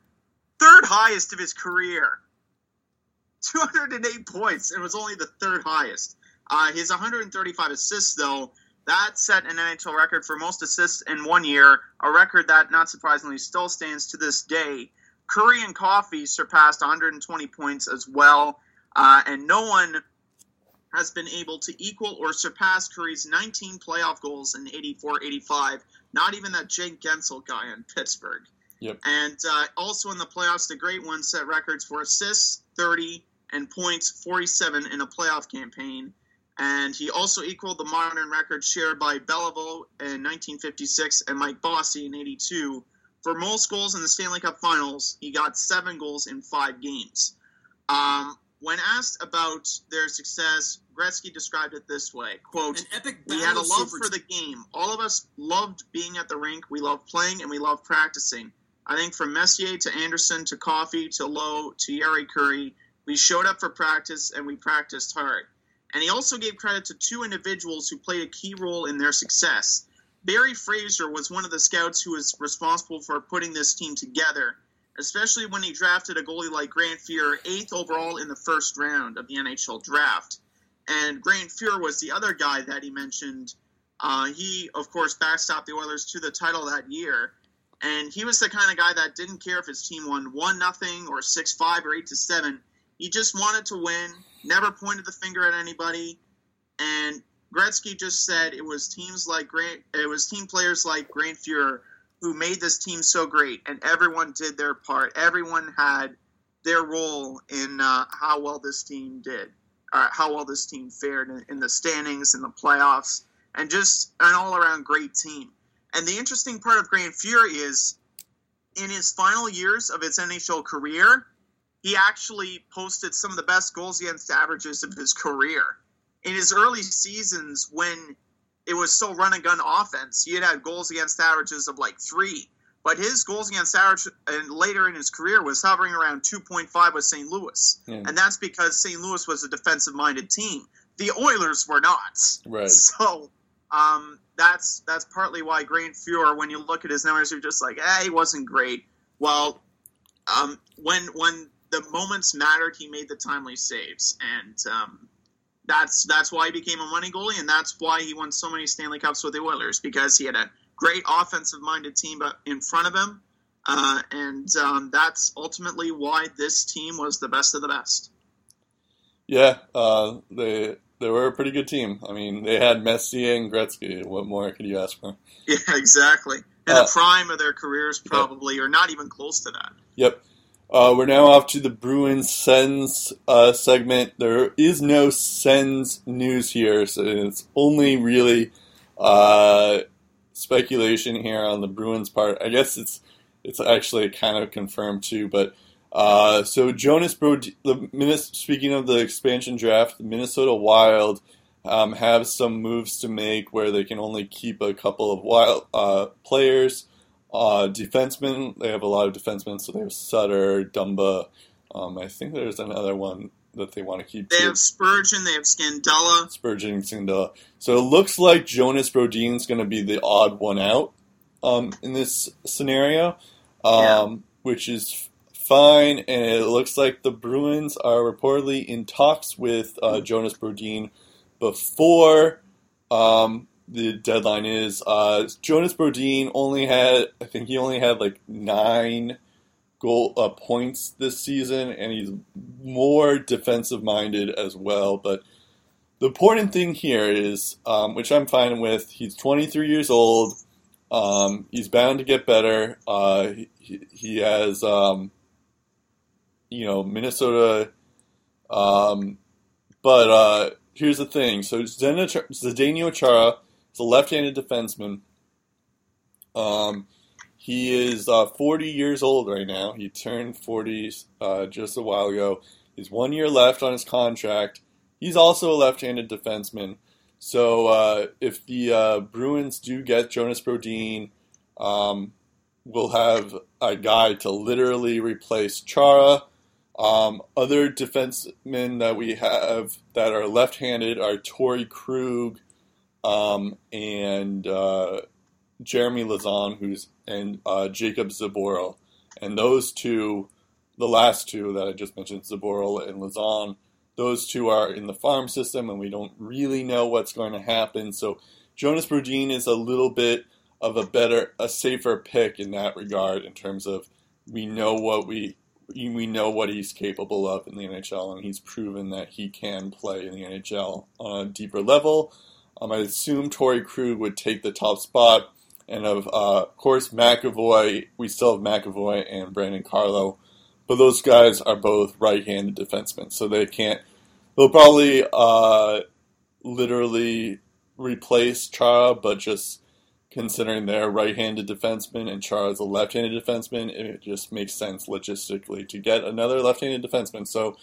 third highest of his career. 208 points. It was only the third highest. Uh, his 135 assists, though, that set an NHL record for most assists in one year, a record that, not surprisingly, still stands to this day. Kurri and Coffey surpassed 120 points as well, uh, and no one has been able to equal or surpass Kurri's 19 playoff goals in 84-85. Not even that Jake Guentzel guy in Pittsburgh. Yep. And uh, also in the playoffs, the great one set records for assists 30 and points 47 in a playoff campaign. And he also equaled the modern record shared by Beliveau in 1956 and Mike Bossy in 82. For most goals in the Stanley Cup Finals, he got seven goals in five games. Um, when asked about their success, Gretzky described it this way: "Quote: epic we had a love for the game. All of us loved being at the rink. We loved playing and we loved practicing. I think from Messier to Anderson to Coffey to Lowe to Jari Kurri, we showed up for practice and we practiced hard. And he also gave credit to two individuals who played a key role in their success. Barry Fraser was one of the scouts who was responsible for putting this team together, especially when he drafted a goalie like Grant Fuhr, eighth overall in the first round of the NHL draft. And Grant Fuhr was the other guy that he mentioned. Uh, he, of course, backstopped the Oilers to the title that year. And he was the kind of guy that didn't care if his team won one nothing or six five or eight to seven. He just wanted to win. Never pointed the finger at anybody. And Gretzky just said it was teams like Grant. It was team players like Grant Fuhr who made this team so great, and everyone did their part. Everyone had their role in uh, how well this team did, uh, how well this team fared in, in the standings, in the playoffs, and just an all-around great team. And the interesting part of Grant Fuhr is, in his final years of his NHL career, he actually posted some of the best goals against averages of his career. In his early seasons, when it was so run and gun offense, he had had goals against averages of like three. But his goals against average and later in his career was hovering around 2.5 with St. Louis. Yeah. And that's because St. Louis was a defensive minded team. The Oilers were not. Right. So um, that's that's partly why Grant Fuhr, when you look at his numbers, you're just like, eh, he wasn't great. Well, um, when when the moments mattered, he made the timely saves, and um, that's that's why he became a money goalie, and that's why he won so many Stanley Cups with the Oilers because he had a great offensive-minded team in front of him, uh, and um, that's ultimately why this team was the best of the best. Yeah, uh, they they were a pretty good team. I mean, they had Messier and Gretzky. What more could you ask for? Yeah, exactly. In uh, the prime of their careers, probably, yeah. or not even close to that. Yep. Uh, we're now off to the Bruins Sens uh, segment. There is no Sens news here, so it's only really uh, speculation here on the Bruins part. I guess it's it's actually kind of confirmed too, but uh, so Jonas the speaking of the expansion draft, the Minnesota Wild um, have some moves to make where they can only keep a couple of wild uh, players. Uh, defensemen, they have a lot of defensemen, so they have Suter, Dumba. Um, I think there's another one that they want to keep. They too. have Spurgeon, they have Scandella. Spurgeon Scandella. So it looks like Jonas Brodin's going to be the odd one out um, in this scenario, um, yeah. which is fine. And it looks like the Bruins are reportedly in talks with uh, Jonas Brodin before um, the deadline is. Uh, Jonas Brodin only had, I think he only had like nine goal uh, points this season, and he's more defensive minded as well. But the important thing here is, um, which I'm fine with, he's 23 years old. Um, he's bound to get better. Uh, he, he, has, um, you know, Minnesota. Um, but uh, here's the thing. So Zdeno Chara He's a left-handed defenseman. Um, he is uh, 40 years old right now. He turned 40 uh, just a while ago. He's one year left on his contract. He's also a left-handed defenseman. So uh, if the uh, Bruins do get Jonas Brodin, um, we'll have a guy to literally replace Chara. Um, other defensemen that we have that are left-handed are Torey Krug um, and uh, Jeremy Lauzon, who's and uh, Jakub Zboril, and those two, the last two that I just mentioned, Zboril and Lauzon, those two are in the farm system, and we don't really know what's going to happen. So Jonas Brodin is a little bit of a better, a safer pick in that regard, in terms of we know what we we know what he's capable of in the NHL, and he's proven that he can play in the NHL on a deeper level. Um, I assume Torey Krug would take the top spot. And of uh, course, McAvoy, we still have McAvoy and Brandon Carlo. But those guys are both right handed defensemen. So they can't, they'll probably uh, literally replace Chara, but just considering they're right handed defenseman and Chara is a left handed defenseman, it just makes sense logistically to get another left handed defenseman. So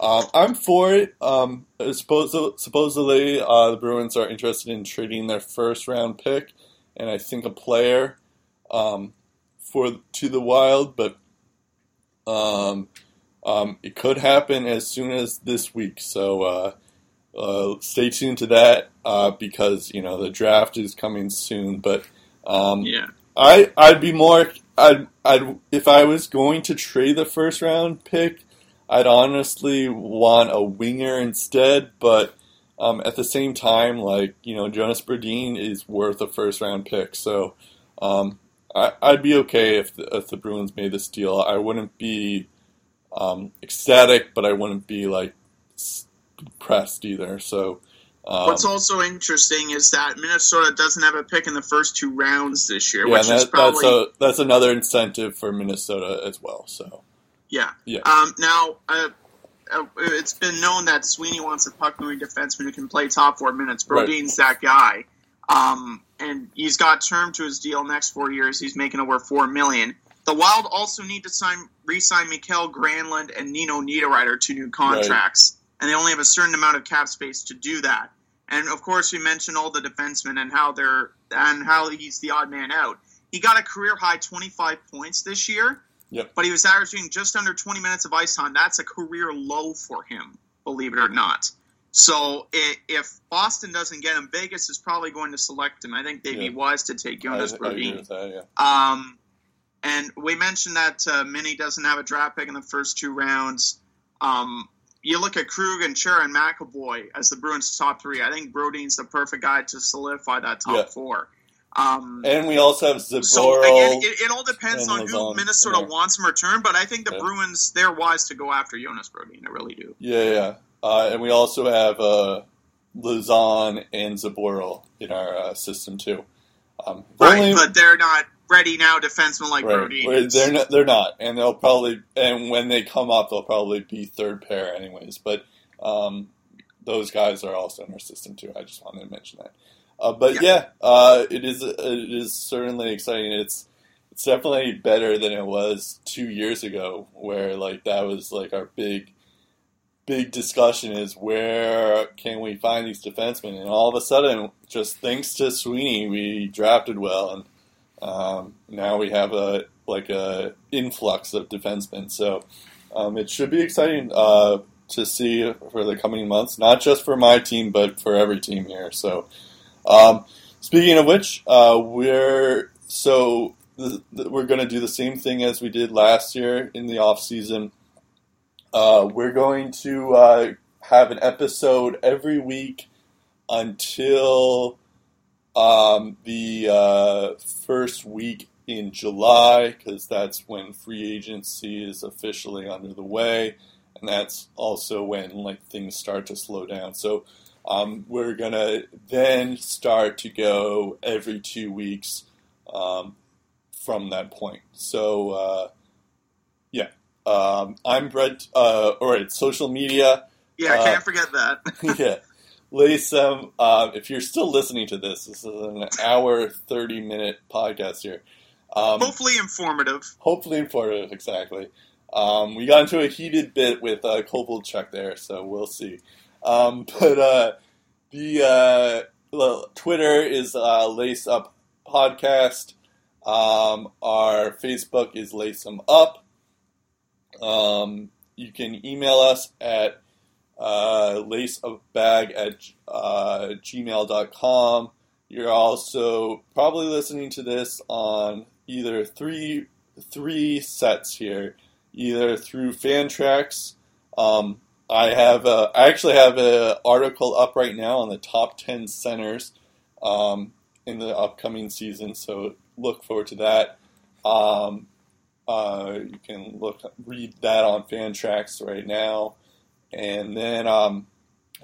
um, I'm for it. Um, supposedly, supposedly uh, the Bruins are interested in trading their first round pick and I think a player um, for to the Wild, but um, um, it could happen as soon as this week. So uh, uh, stay tuned to that uh, because you know the draft is coming soon. But um, yeah, I I'd be more I'd I'd if I was going to trade the first round pick. I'd honestly want a winger instead, but um, at the same time, like you know, Jonas Brodin is worth a first round pick, so um, I, would be okay if the, if the Bruins made this deal. I wouldn't be um, ecstatic, but I wouldn't be like pressed either. So. Um, What's also interesting is that Minnesota doesn't have a pick in the first two rounds this year, yeah, which that, is probably that's, a, that's another incentive for Minnesota as well. So yeah. Yeah. Um, now, uh, uh, it's been known that Sweeney wants a puck moving defenseman who can play top four minutes. Brodin's right. that guy. Um, and he's got term to his deal next four years. He's making over four million. The Wild also need to sign re-sign Mikael Granlund and Nino Niederreiter to new contracts, right. and they only have a certain amount of cap space to do that. And of course, we mentioned all the defensemen and how they're and how he's the odd man out. He got a career high 25 points this year, Yep. But he was averaging just under 20 minutes of ice time. That's a career low for him, believe it or not. So if Boston doesn't get him, Vegas is probably going to select him. I think they'd yeah. be wise to take Jonas Brodin. Yeah. Um, And we mentioned that uh, Minnie doesn't have a draft pick in the first two rounds. Um, you look at Krug and Chara and McAvoy as the Bruins' top three. I think Brodin's the perfect guy to solidify that top Yeah. four. Um, And we also have Zboril. so again, it, it all depends on who Minnesota Yeah. wants in return. But I think the Yeah. Bruins they're wise to go after Jonas Brodin. I really do. yeah, yeah. Uh, and we also have uh, Lauzon and Zboril in our uh, system too. Um, Right, only- but they're not ready now defensemen like right, Brodin. they're not. They're not, and they'll probably. And when they come up, they'll probably be third pair, anyways. But um, those guys are also in our system too. I just wanted to mention that. Uh, but Yeah. uh, it is. It is certainly exciting. It's it's definitely better than it was two years ago, where like that was like our big big discussion is where can we find these defensemen, and all of a sudden, just thanks to Sweeney, we drafted well, and um, now we have a like a influx of defensemen. So um, it should be exciting uh, to see for the coming months, not just for my team, but for every team here. So um, speaking of which, uh, we're so th- th- we're going to do the same thing as we did last year in the off season. Uh, we're going to uh, have an episode every week until um, the uh, first week in July, because that's when free agency is officially under the way, and that's also when like things start to slow down. So um, we're gonna then start to go every two weeks um, from that point. So uh, yeah, um, I'm Brett. Uh, all right, social media yeah, I uh, can't forget that. yeah. Latham, uh, if you're still listening to this, this is an hour, 30 minute podcast here. Um, Hopefully informative. hopefully informative, exactly. Um, we got into a heated bit with uh, Kovalchuk there, so we'll see. Um, but uh, the uh, Twitter is uh, Lace Up Podcast. Um, our Facebook is Lace 'em Up. Um, you can email us at uh, laceupbag at uh, gmail.com. You're also probably listening to this on either three three sets here, either through Fantrax. Um, I have a, I actually have an article up right now on the top ten centers um, in the upcoming season, so look forward to that. Um, uh, you can look read that on Fantrax right now, and then um,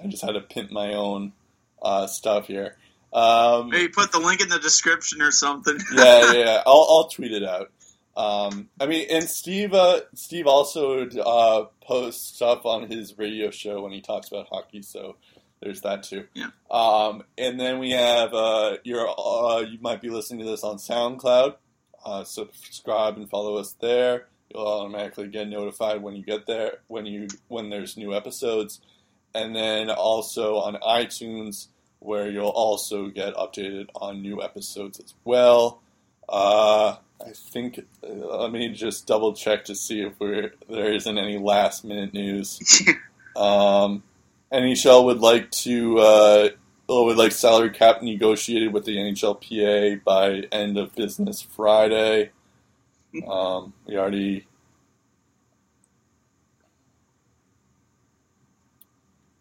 I just had to pimp my own uh, stuff here. Um, Maybe put the link in the description or something. yeah, yeah. I'll, I'll tweet it out. Um, I mean, and Steve, uh, Steve also uh, posts stuff on his radio show when he talks about hockey. So there's that too. Yeah. Um, and then we have uh, your. Uh, you might be listening to this on SoundCloud. Uh, subscribe and follow us there. You'll automatically get notified when you get there when you when there's new episodes, and then also on iTunes where you'll also get updated on new episodes as well. Uh, I think uh, let me just double check to see if we're, there isn't any last minute news. um, NHL would like to uh, oh, would like salary cap negotiated with the NHLPA by end of business Friday. Um, we already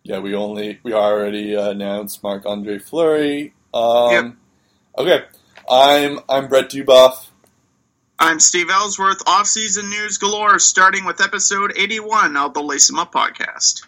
Yeah, we only we already uh, announced Marc Andre Fleury. Um, Yep. Okay, I'm I'm Brett Duboff. I'm Steve Ellsworth. Off-season news galore, starting with episode 81 of the Lace 'em Up podcast.